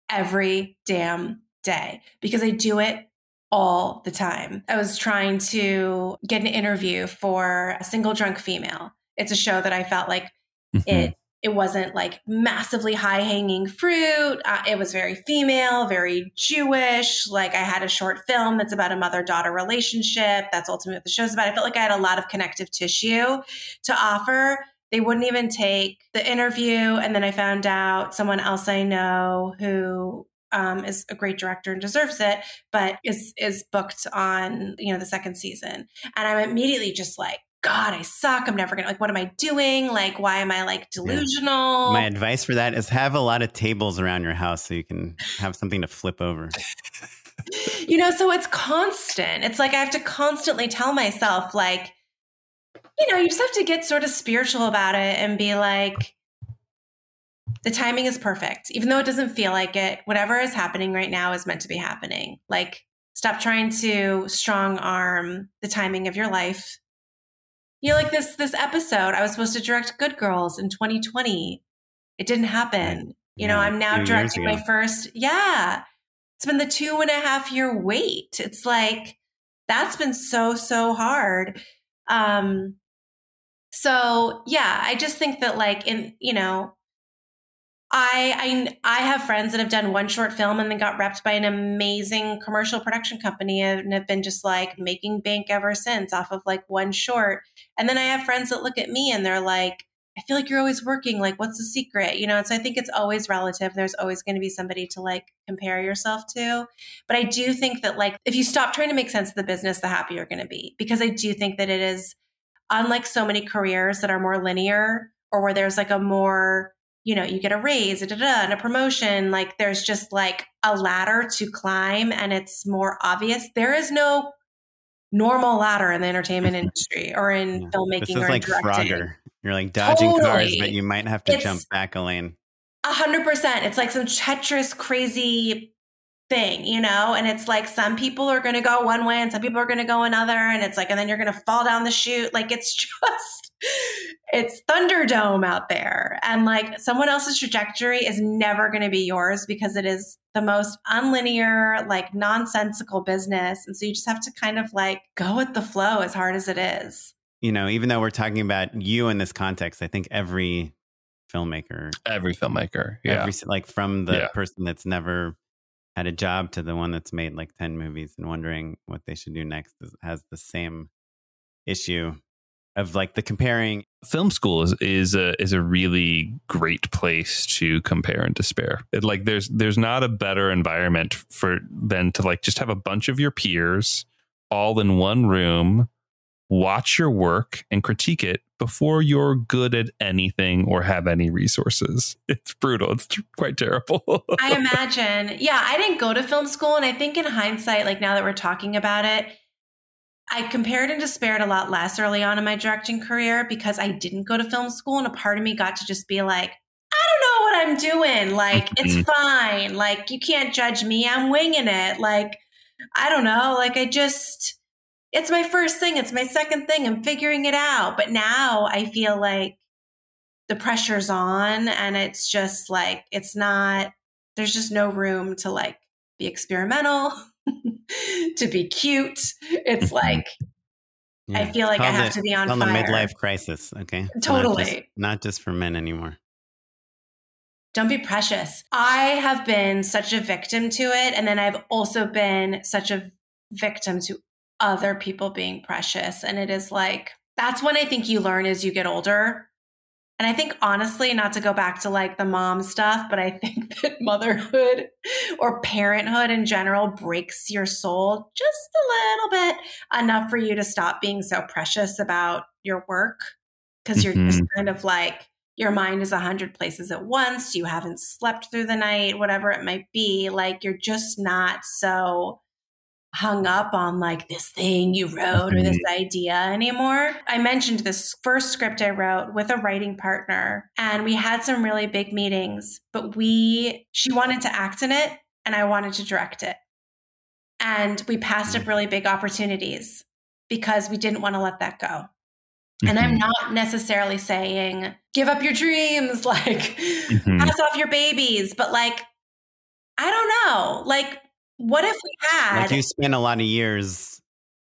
every damn day because I do it all the time. I was trying to get an interview for a single drunk female. It's a show that I felt like Mhm. it it wasn't like massively high hanging fruit. Uh, it was very female, very Jewish. Like I had a short film that's about a mother daughter relationship. That's ultimately what the show's about. I felt like I had a lot of connective tissue to offer. They wouldn't even take the interview. And then I found out someone else I know who um, is a great director and deserves it, but is is booked on you know the second season. And I'm immediately just like, God, I suck. I'm never gonna like. What am I doing? Like, why am I like delusional? My advice for that is have a lot of tables around your house so you can have something to flip over. you know, so it's constant. It's like I have to constantly tell myself, like, you know, you just have to get sort of spiritual about it and be like, the timing is perfect, even though it doesn't feel like it. Whatever is happening right now is meant to be happening. Like, stop trying to strong arm the timing of your life. You know, like this this episode, I was supposed to direct Good Girls in 2020. It didn't happen. You know, Yeah, I'm now directing my first. Yeah, it's been the two and a half year wait. It's like that's been so so hard. Um, so yeah, I just think that like in you know, I I I have friends that have done one short film and then got repped by an amazing commercial production company and have been just like making bank ever since off of like one short. And then I have friends that look at me and they're like, I feel like you're always working. Like, what's the secret? You know, and so I think it's always relative. There's always going to be somebody to like compare yourself to. But I do think that, like, if you stop trying to make sense of the business, the happier you're going to be. Because I do think that it is, unlike so many careers that are more linear or where there's like a more, you know, you get a raise, da, da, da, and a promotion, like, there's just like a ladder to climb and it's more obvious. There is no normal ladder in the entertainment mm-hmm. industry or in Yeah. filmmaking This is or like directing. Frogger. You're like dodging cars, but you might have to It's- jump back a lane. A hundred percent. It's like some Tetris crazy thing, you know? And it's like some people are going to go one way and some people are going to go another. And it's like, and then you're going to fall down the chute. Like it's just, it's Thunderdome out there. And like someone else's trajectory is never going to be yours because it is the most unlinear, like nonsensical business. And so you just have to kind of like go with the flow as hard as it is. You know, even though we're talking about you in this context, I think every filmmaker, Every filmmaker. Yeah. every like from the Yeah. person that's never had a job to the one that's made like 10 movies and wondering what they should do next has the same issue of like the comparing film school is is a is a really great place to compare and despair. It, like there's there's not a better environment for than to like just have a bunch of your peers all in one room watch your work and critique it before you're good at anything or have any resources. It's brutal. It's quite terrible. I imagine. Yeah, I didn't go to film school. And I think in hindsight, like now that we're talking about it, I compared and despaired a lot less early on in my directing career because I didn't go to film school. And a part of me got to just be like, I don't know what I'm doing. Like, it's Mhm. fine. Like, you can't judge me. I'm winging it. Like, I don't know. Like, I just, it's my first thing. It's my second thing. I'm figuring it out. But now I feel like the pressure's on and it's just like, it's not, there's just no room to like be experimental, to be cute. It's Mhm. like, I feel like I have the- to be on call the midlife crisis. Okay, Not just- Totally. not just for men anymore. Don't be precious. I have been such a victim to it. And then I've also been such a victim to other people being precious. And it is like, that's when I think you learn as you get older. And I think, honestly, not to go back to like the mom stuff, but I think that motherhood or parenthood in general breaks your soul just a little bit enough for you to stop being so precious about your work. Because you're just mm-hmm. kind of like, your mind is a hundred places at once. You haven't slept through the night, whatever it might be. Like you're just not so hung up on like this thing you wrote or this idea anymore. I mentioned this first script I wrote with a writing partner and we had some really big meetings, but we, she wanted to act in it and I wanted to direct it. And we passed up really big opportunities because we didn't want to let that go. And I'm Mhm. not necessarily saying give up your dreams, like Mhm. pass off your babies, but like, I don't know. Like, what if we had? Like you spent a lot of years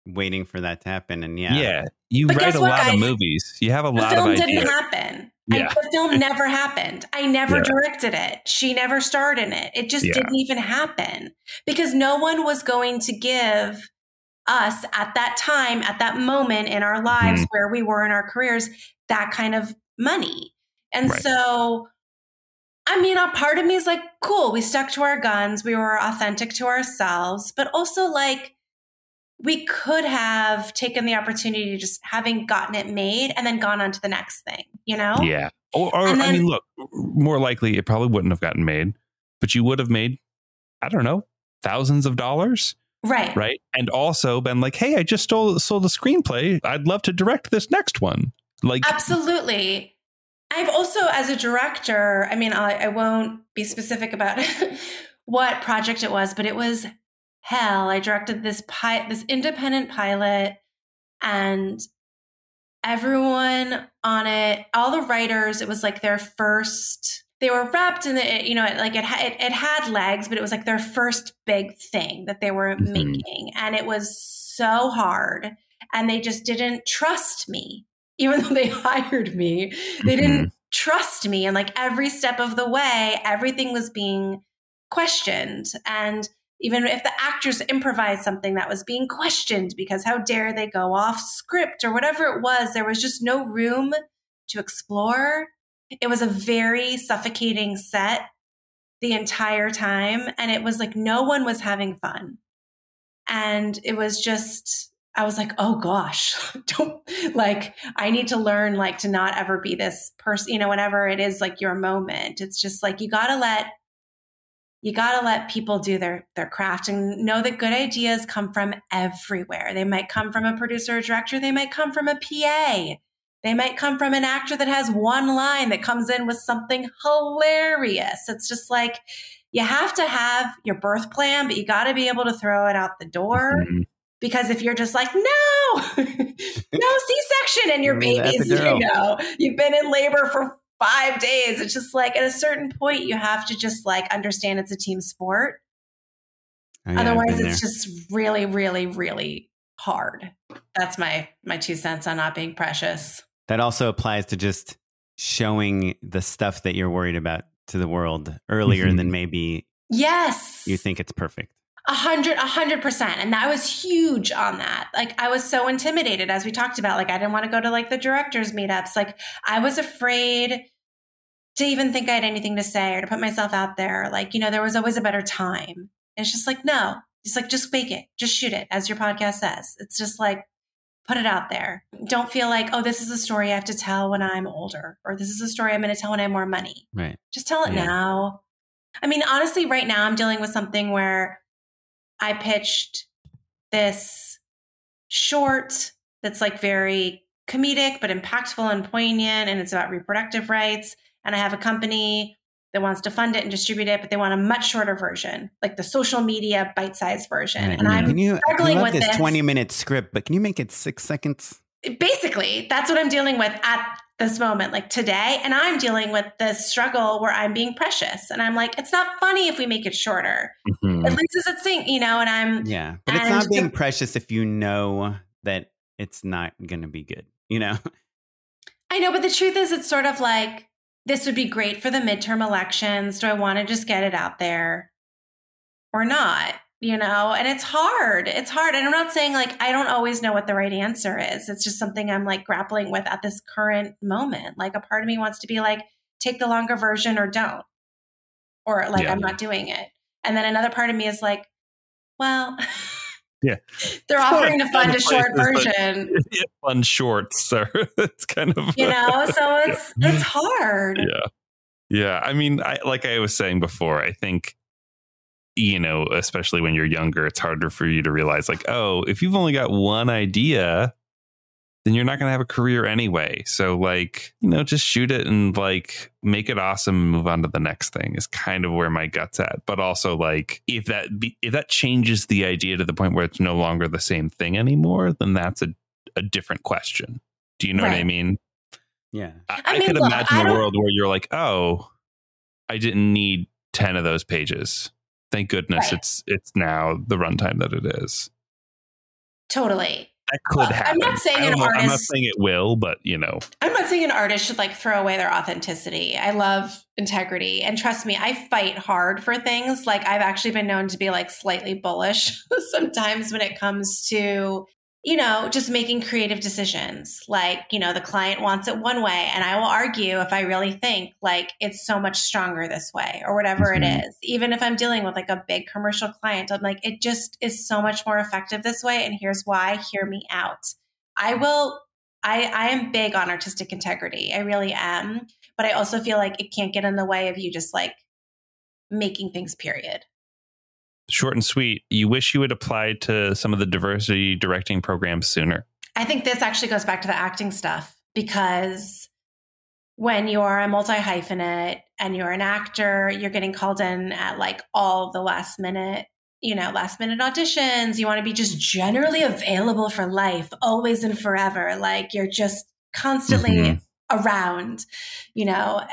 waiting for that to happen, and yeah, Yeah. You But write a what, lot of movies. You have a the lot film of didn't ideas. happen. I- Yeah. the film never happened. I never Yeah. directed it. She never starred in it. It just Yeah. didn't even happen because no one was going to give us at that time, at that moment in our lives Mhm. where we were in our careers, that kind of money. And Right. so, I mean, a part of me is like, cool, we stuck to our guns, we were authentic to ourselves, but also like, we could have taken the opportunity to just having gotten it made and then gone on to the next thing, you know? Yeah. Or, or And I mean, look, more likely it probably wouldn't have gotten made, but you would have made, I don't know, thousands of dollars, Right. right? And also been like, hey, I just stole, sold a screenplay. I'd love to direct this next one. Like, Absolutely. I've also, as a director, I mean, I, I won't be specific about what project it was, but it was hell. I directed this pi- this independent pilot, and everyone on it, all the writers, it was like their first. They were wrapped in the, you know, like it, it, it had legs, but it was like their first big thing that they were Mhm. making, and it was so hard, and they just didn't trust me even though they hired me, they didn't mm-hmm. trust me. And like every step of the way, everything was being questioned. And even if the actors improvised something that was being questioned because how dare they go off script or whatever it was, there was just no room to explore. It was a very suffocating set the entire time. And it was like no one was having fun. And it was just, I was like, oh gosh, don't like, I need to learn like to not ever be this person, you know, whenever it is like your moment. It's just like, you got to let, you got to let people do their, their craft and know that good ideas come from everywhere. They might come from a producer or director. They might come from a PA. They might come from an actor that has one line that comes in with something hilarious. It's just like, you have to have your birth plan, but you got to be able to throw it out the door Mhm. Because if you're just like no no c-section and your Mm, baby's you know you've been in labor for five days it's just like at a certain point you have to just like understand it's a team sport Oh, yeah, otherwise it's there. just really really really hard that's my my two cents on not being precious that also applies to just showing the stuff that you're worried about to the world earlier Mhm. than maybe yes you think it's perfect. A hundred, a hundred percent. And that was huge on that. Like I was so intimidated as we talked about. Like I didn't want to go to like the directors meetups. Like I was afraid to even think I had anything to say or to put myself out there. Like, you know, there was always a better time. And it's just like, no, it's like just make it, just shoot it, as your podcast says. It's just like Put it out there. Don't feel like, oh, this is a story I have to tell when I'm older, or this is a story I'm going to tell when I have more money. Right. Just tell it Yeah. now. I mean, honestly, right now I'm dealing with something where I pitched this short that's like very comedic but impactful and poignant and it's about reproductive rights and I have a company that wants to fund it and distribute it but they want a much shorter version, like the social media bite-sized version. Right. And I'm can you, struggling with this this. 20 minute script, but can you make it six seconds? basically that's what i'm dealing with at this moment like today and i'm dealing with this struggle where i'm being precious and i'm like it's not funny if we make it shorter Mhm. at least as it's sing you know and i'm Yeah. But it's not being precious if you know that it's not going to be good, you know? i know but the truth is it's sort of like this would be great for the midterm elections do i want to just get it out there or not you know and it's hard it's hard and i'm not saying like i don't always know what the right answer is it's just something i'm like grappling with at this current moment like a part of me wants to be like take the longer version or don't or like Yeah. i'm not doing it and then another part of me is like well Yeah. they're offering to fund a short version Yeah, fun shorts are it's kind of you know uh, so it's it's hard yeah yeah i mean I, like i was saying before i think you know especially when you're younger it's harder for you to realize like oh if you've only got one idea then you're not going to have a career anyway. So like you know just shoot it and like make it awesome and move on to the next thing is kind of where my guts at. But also like if that be, if that changes the idea to the point where it's no longer the same thing anymore then that's a, a different question. Do you know what i mean? Yeah. I, I I could look, imagine I a world where you're like, oh, I didn't need ten of those pages. Thank goodness Right. it's it's now the runtime that it is. totally That could I'm happen. not saying an know- I'm not saying it will, but you know, I'm not saying an artist should like throw away their authenticity. I love integrity. And trust me, I fight hard for things. Like I've actually been known to be like slightly bullish sometimes when it comes to, you know, just making creative decisions. Like, you know, the client wants it one way. And I will argue if I really think like it's so much stronger this way or whatever Mhm. it is. Even if I'm dealing with like a big commercial client, I'm like, it just is so much more effective this way. And here's why. Hear me out. I will I, I am big on artistic integrity. I really am. But I also feel like it can't get in the way of you just like making things, period. Short and sweet. You wish you had applied to some of the diversity directing programs sooner. I think this actually goes back to the acting stuff because when you're a multi hyphenate and you're an actor, you're getting called in at like all the last minute, you know, last minute auditions. You want to be just generally available for life, always and forever. Like you're just constantly Mhm. around, you know,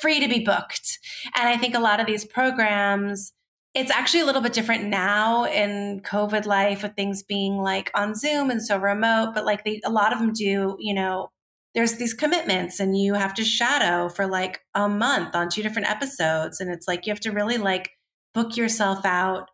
free to be booked. And I think a lot of these programs, it's actually a little bit different now in COVID life with things being like on Zoom and so remote, but like they, a lot of them do, you know, there's these commitments and you have to shadow for like a month on two different episodes. And it's like you have to really like book yourself out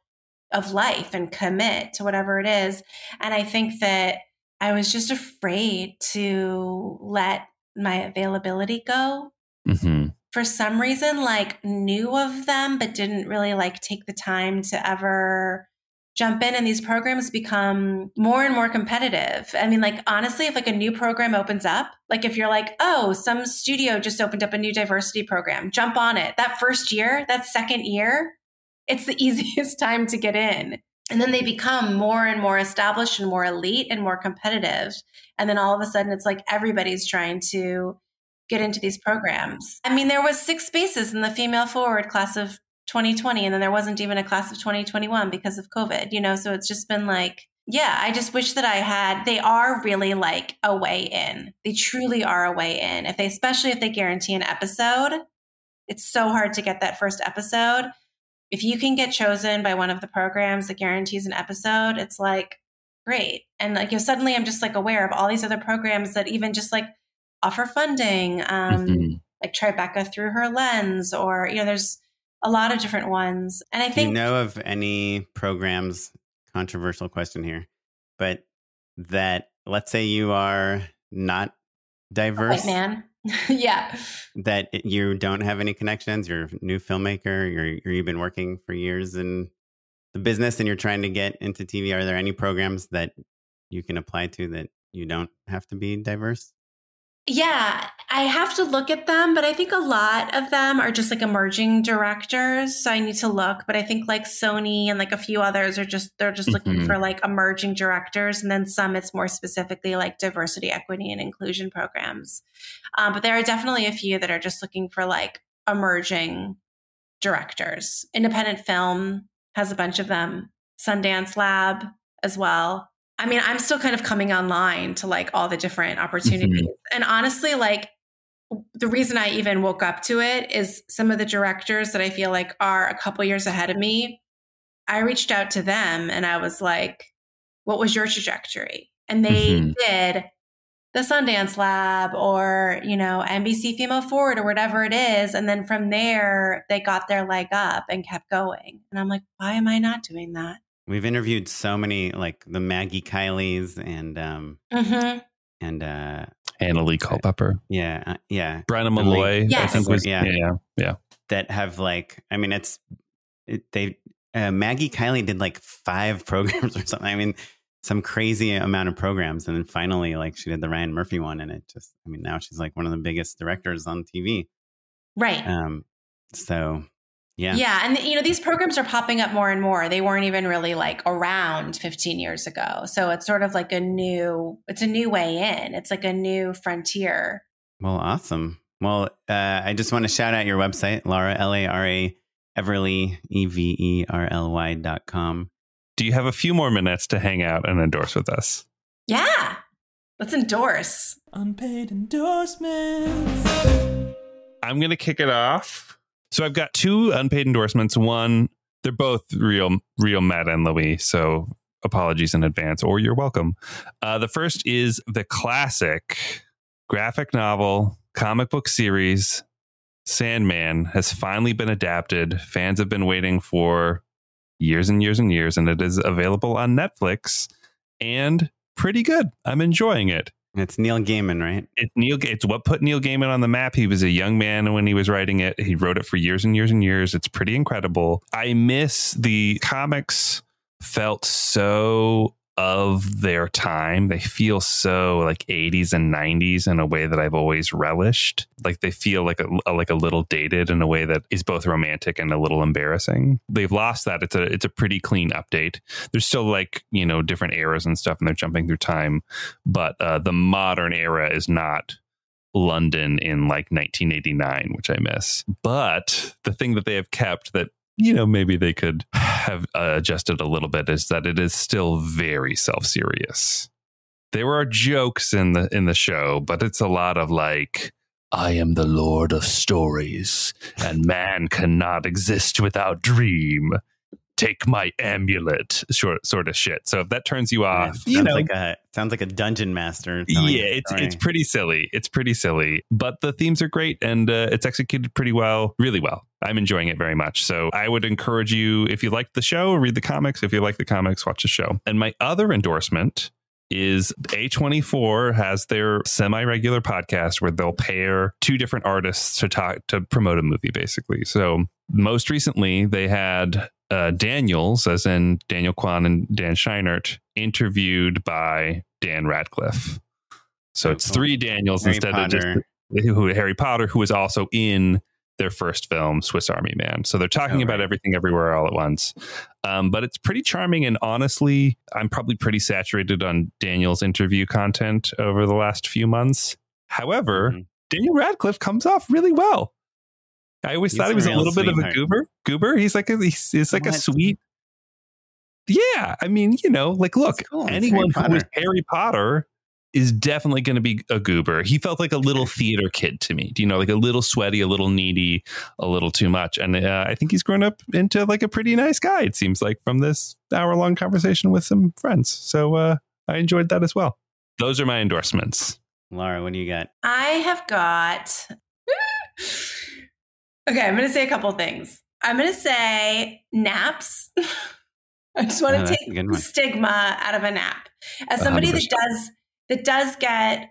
of life and commit to whatever it is. And I think that I was just afraid to let my availability go hmm for some reason like knew of them but didn't really like take the time to ever jump in and these programs become more and more competitive. I mean like honestly if like a new program opens up like if you're like oh some studio just opened up a new diversity program jump on it that first year that second year it's the easiest time to get in. And then they become more and more established and more elite and more competitive. And then all of a sudden it's like everybody's trying to get into these programs. I mean, there was six spaces in the female forward class of 2020, and then there wasn't even a class of 2021 because of COVID, you know? So it's just been like, yeah, I just wish that I had, they are really like a way in. They truly are a way in. If they, especially if they guarantee an episode, it's so hard to get that first episode. If you can get chosen by one of the programs that guarantees an episode, it's like, great. And like, you know, suddenly I'm just like aware of all these other programs that even just like offer funding, um, Mhm. like Tribeca through her lens, or you know, there's a lot of different ones. And I Do think you know of any programs? Controversial question here, but that let's say you are not diverse, white man, yeah, that you don't have any connections. You're a new filmmaker. You're, you're you've been working for years in the business, and you're trying to get into TV. Are there any programs that you can apply to that you don't have to be diverse? Yeah, I have to look at them, but I think a lot of them are just like emerging directors. So I need to look. But I think like Sony and like a few others are just, they're just looking Mhm. for like emerging directors. And then some it's more specifically like diversity, equity, and inclusion programs. Um, but there are definitely a few that are just looking for like emerging directors. Independent film has a bunch of them, Sundance Lab as well. I mean, I'm still kind of coming online to like all the different opportunities. And honestly, like the reason I even woke up to it is some of the directors that I feel like are a couple years ahead of me. I reached out to them and I was like, what was your trajectory? And they Mhm. did the Sundance Lab or, you know, NBC Female Forward or whatever it is. And then from there, they got their leg up and kept going. And I'm like, why am I not doing that? We've interviewed so many, like the Maggie Kileys and um Mm-hmm. and uh Anna Lee Culpepper, yeah uh, yeah Brian And, like, Malloy. I think was Yeah. yeah, yeah. that have like I mean it's it, they uh, Maggie Kiley did like five programs or something. I mean some crazy amount of programs and then finally like she did the Ryan Murphy one and it just I mean now she's like one of the biggest directors on TV. Right. Um so yeah. Yeah. And, you know, these programs are popping up more and more. They weren't even really like around 15 years ago. So it's sort of like a new, it's a new way in. It's like a new frontier. Well, awesome. Well, uh, I just want to shout out your website, Lara, L A R A, Everly, E V E R L Y dot com. Do you have a few more minutes to hang out and endorse with us? Yeah. Let's endorse. Unpaid endorsements. I'm going to kick it off. So I've got two unpaid endorsements. One, they're both real, real Matt and Louis. So apologies in advance, or you're welcome. Uh, the first is the classic graphic novel comic book series Sandman has finally been adapted. Fans have been waiting for years and years and years, and it is available on Netflix and pretty good. I'm enjoying it. It's Neil Gaiman, right? It's Neil. It's what put Neil Gaiman on the map. He was a young man when he was writing it. He wrote it for years and years and years. It's pretty incredible. I miss the comics. Felt so of their time. They feel so like 80s and 90s in a way that I've always relished. Like they feel like a like a little dated in a way that is both romantic and a little embarrassing. They've lost that. It's a it's a pretty clean update. There's still like, you know, different eras and stuff and they're jumping through time, but uh, the modern era is not London in like 1989, which I miss. But the thing that they have kept that you know maybe they could have adjusted a little bit is that it is still very self-serious. There are jokes in the in the show, but it's a lot of like I am the lord of stories and man cannot exist without dream. Take my amulet, sort sort of shit. So if that turns you off, sounds you know, like a sounds like a dungeon master. yeah, it's it's pretty silly. It's pretty silly, but the themes are great and uh, it's executed pretty well, really well. I'm enjoying it very much. So I would encourage you if you like the show, read the comics. If you like the comics, watch the show. And my other endorsement is A24 has their semi-regular podcast where they'll pair two different artists to talk to promote a movie basically. So most recently they had uh, Daniels, as in Daniel Kwan and Dan Scheinert, interviewed by Dan Radcliffe. So Oh, it's three Daniels Harry instead Potter. of just who Harry Potter, who was also in their first film, Swiss Army Man. So they're talking Oh, about everything everywhere all at once. Um, but it's pretty charming. And honestly, I'm probably pretty saturated on Daniel's interview content over the last few months. However, Mhm. Daniel Radcliffe comes off really well. I always He's thought he was a real little bit of a goober. Goober. He's like a he's, he's like a sweet. Yeah, I mean, you know, like look, cool. Anyone Harry who was Harry Potter is definitely going to be a goober. He felt like a little theater kid to me. Do you know, like a little sweaty, a little needy, a little too much. And uh, I think he's grown up into like a pretty nice guy. It seems like from this hour long conversation with some friends. So uh, I enjoyed that as well. Those are my endorsements. Lara, what do you got? I have got. okay, I'm going to say a couple things. I'm going to say naps. I just want to that's take the stigma out of a nap. As somebody that 100%. does that does get,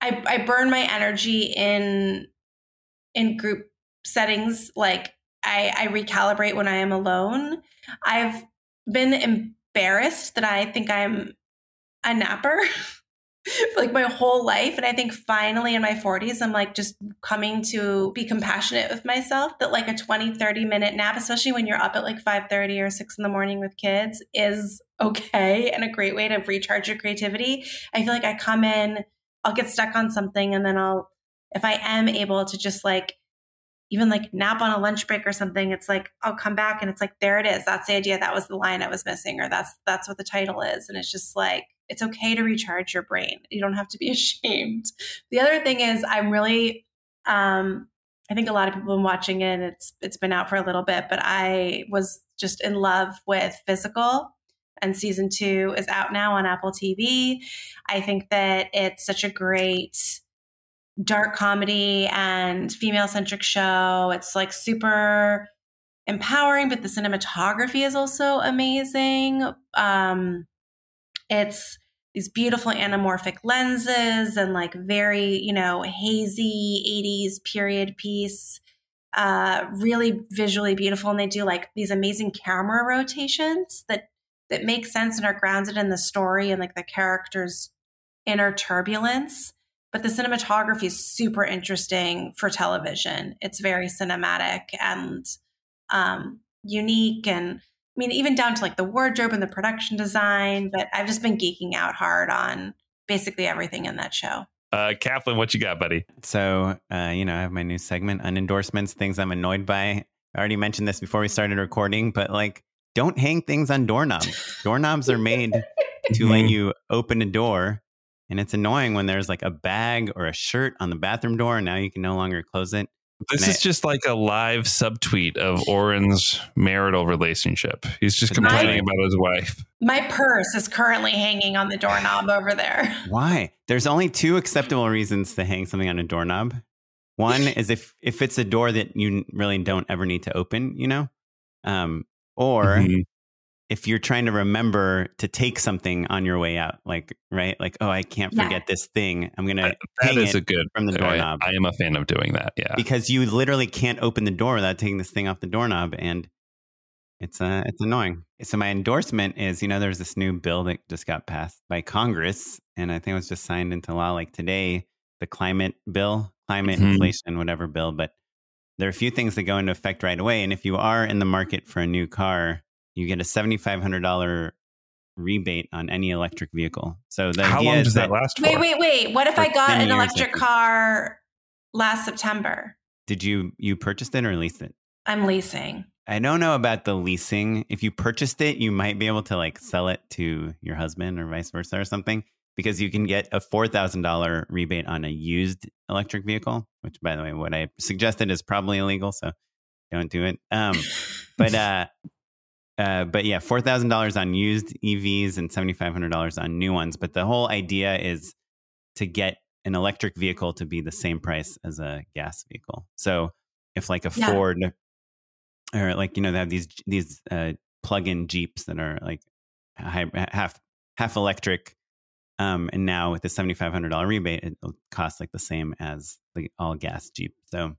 I I burn my energy in in group settings. Like I I recalibrate when I am alone. I've been embarrassed that I think I'm a napper like my whole life. And I think finally in my 40s, I'm like just coming to be compassionate with myself that like a 20, 30 minute nap, especially when you're up at like 5 30 or 6 in the morning with kids, is okay and a great way to recharge your creativity. I feel like I come in, I'll get stuck on something and then I'll, if I am able to just like even like nap on a lunch break or something it's like i'll come back and it's like there it is that's the idea that was the line i was missing or that's that's what the title is and it's just like it's okay to recharge your brain you don't have to be ashamed the other thing is i'm really um i think a lot of people have been watching it it's it's been out for a little bit but i was just in love with physical and season two is out now on apple tv i think that it's such a great dark comedy and female centric show. It's like super empowering, but the cinematography is also amazing. Um, it's these beautiful anamorphic lenses and like very, you know, hazy 80s period piece. Uh, really visually beautiful. And they do like these amazing camera rotations that that make sense and are grounded in the story and like the characters' inner turbulence but the cinematography is super interesting for television. It's very cinematic and um, unique, and mean, even down to like the wardrobe and the production design. But I've just been geeking out hard on basically everything in that show. Uh, Kaplan, what you got, buddy? So, uh, you know, I have my new segment, unendorsements, things I'm annoyed by. I already mentioned this before we started recording, but like, don't hang things on doorknobs. doorknobs are made to let you open a door and it's annoying when there's like a bag or a shirt on the bathroom door and now you can no longer close it. This And is I- just like a live subtweet of Oren's marital relationship. He's just complaining My- about his wife. My purse is currently hanging on the doorknob over there. Why? There's only two acceptable reasons to hang something on a doorknob. One is if if it's a door that you really don't ever need to open, you know, um, or Mhm. If you're trying to remember to take something on your way out, like right, like oh, I can't Yeah. forget this thing. I'm gonna That- that hang is it a good from the doorknob I, am a fan of doing that. Yeah. because you literally can't open the door without taking this thing off the doorknob, and it's uh, it's annoying. So my endorsement is, you know, there's this new bill that just got passed by Congress, and I think it was just signed into law like today, the climate bill, climate Mhm. inflation, whatever bill. But there are a few things that go into effect right away, and if you are in the market for a new car, you get a seventy five hundred dollar rebate on any electric vehicle. So the How idea long does that last for? Wait, wait, wait. What if For I got an electric car last September? Did you you purchased it or leased it? I'm leasing. I don't know about the leasing. If you purchased it, you might be able to like sell it to your husband or vice versa or something because you can get a $4,000 rebate on a used electric vehicle, which by the way, what I suggested is probably illegal. So don't do it. Um, but, uh, uh, but yeah, four thousand dollars on used EVs and seventy five hundred dollars on new ones. But the whole idea is to get an electric vehicle to be the same price as a gas vehicle. So if like a Yeah. Ford or like you know they have these these uh, plug-in Jeeps that are like half half electric, um, and now with the seventy five hundred dollar rebate, it'll cost like the same as the all gas Jeep. So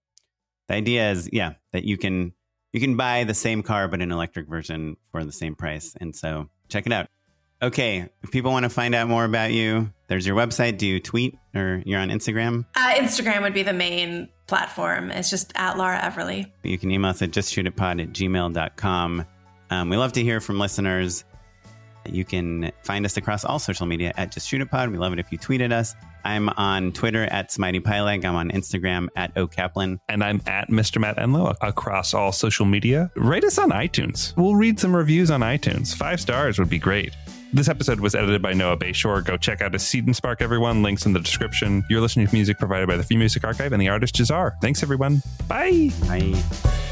the idea is, yeah, that you can you can buy the same car but an electric version for the same price, and so check it out. Okay, if people want to find out more about you, there's your website. Do you tweet or you're on Instagram? Uh, Instagram would be the main platform. It's just at Lara Everly. You can email us at justshootitpod at gmail.com. Um, we love to hear from listeners. You can find us across all social media at Just Shoot It Pod. We love it if you tweet at us. I'm on Twitter at Smitey Pyleg. I'm on Instagram at O Kaplan. And I'm at Mr. Matt Enlow across all social media. Rate us on iTunes. We'll read some reviews on iTunes. Five stars would be great. This episode was edited by Noah Bayshore. Go check out his Seed and Spark, everyone. Links in the description. You're listening to music provided by the Free Music Archive and the artist Jahzzar. Thanks, everyone. Bye. Bye.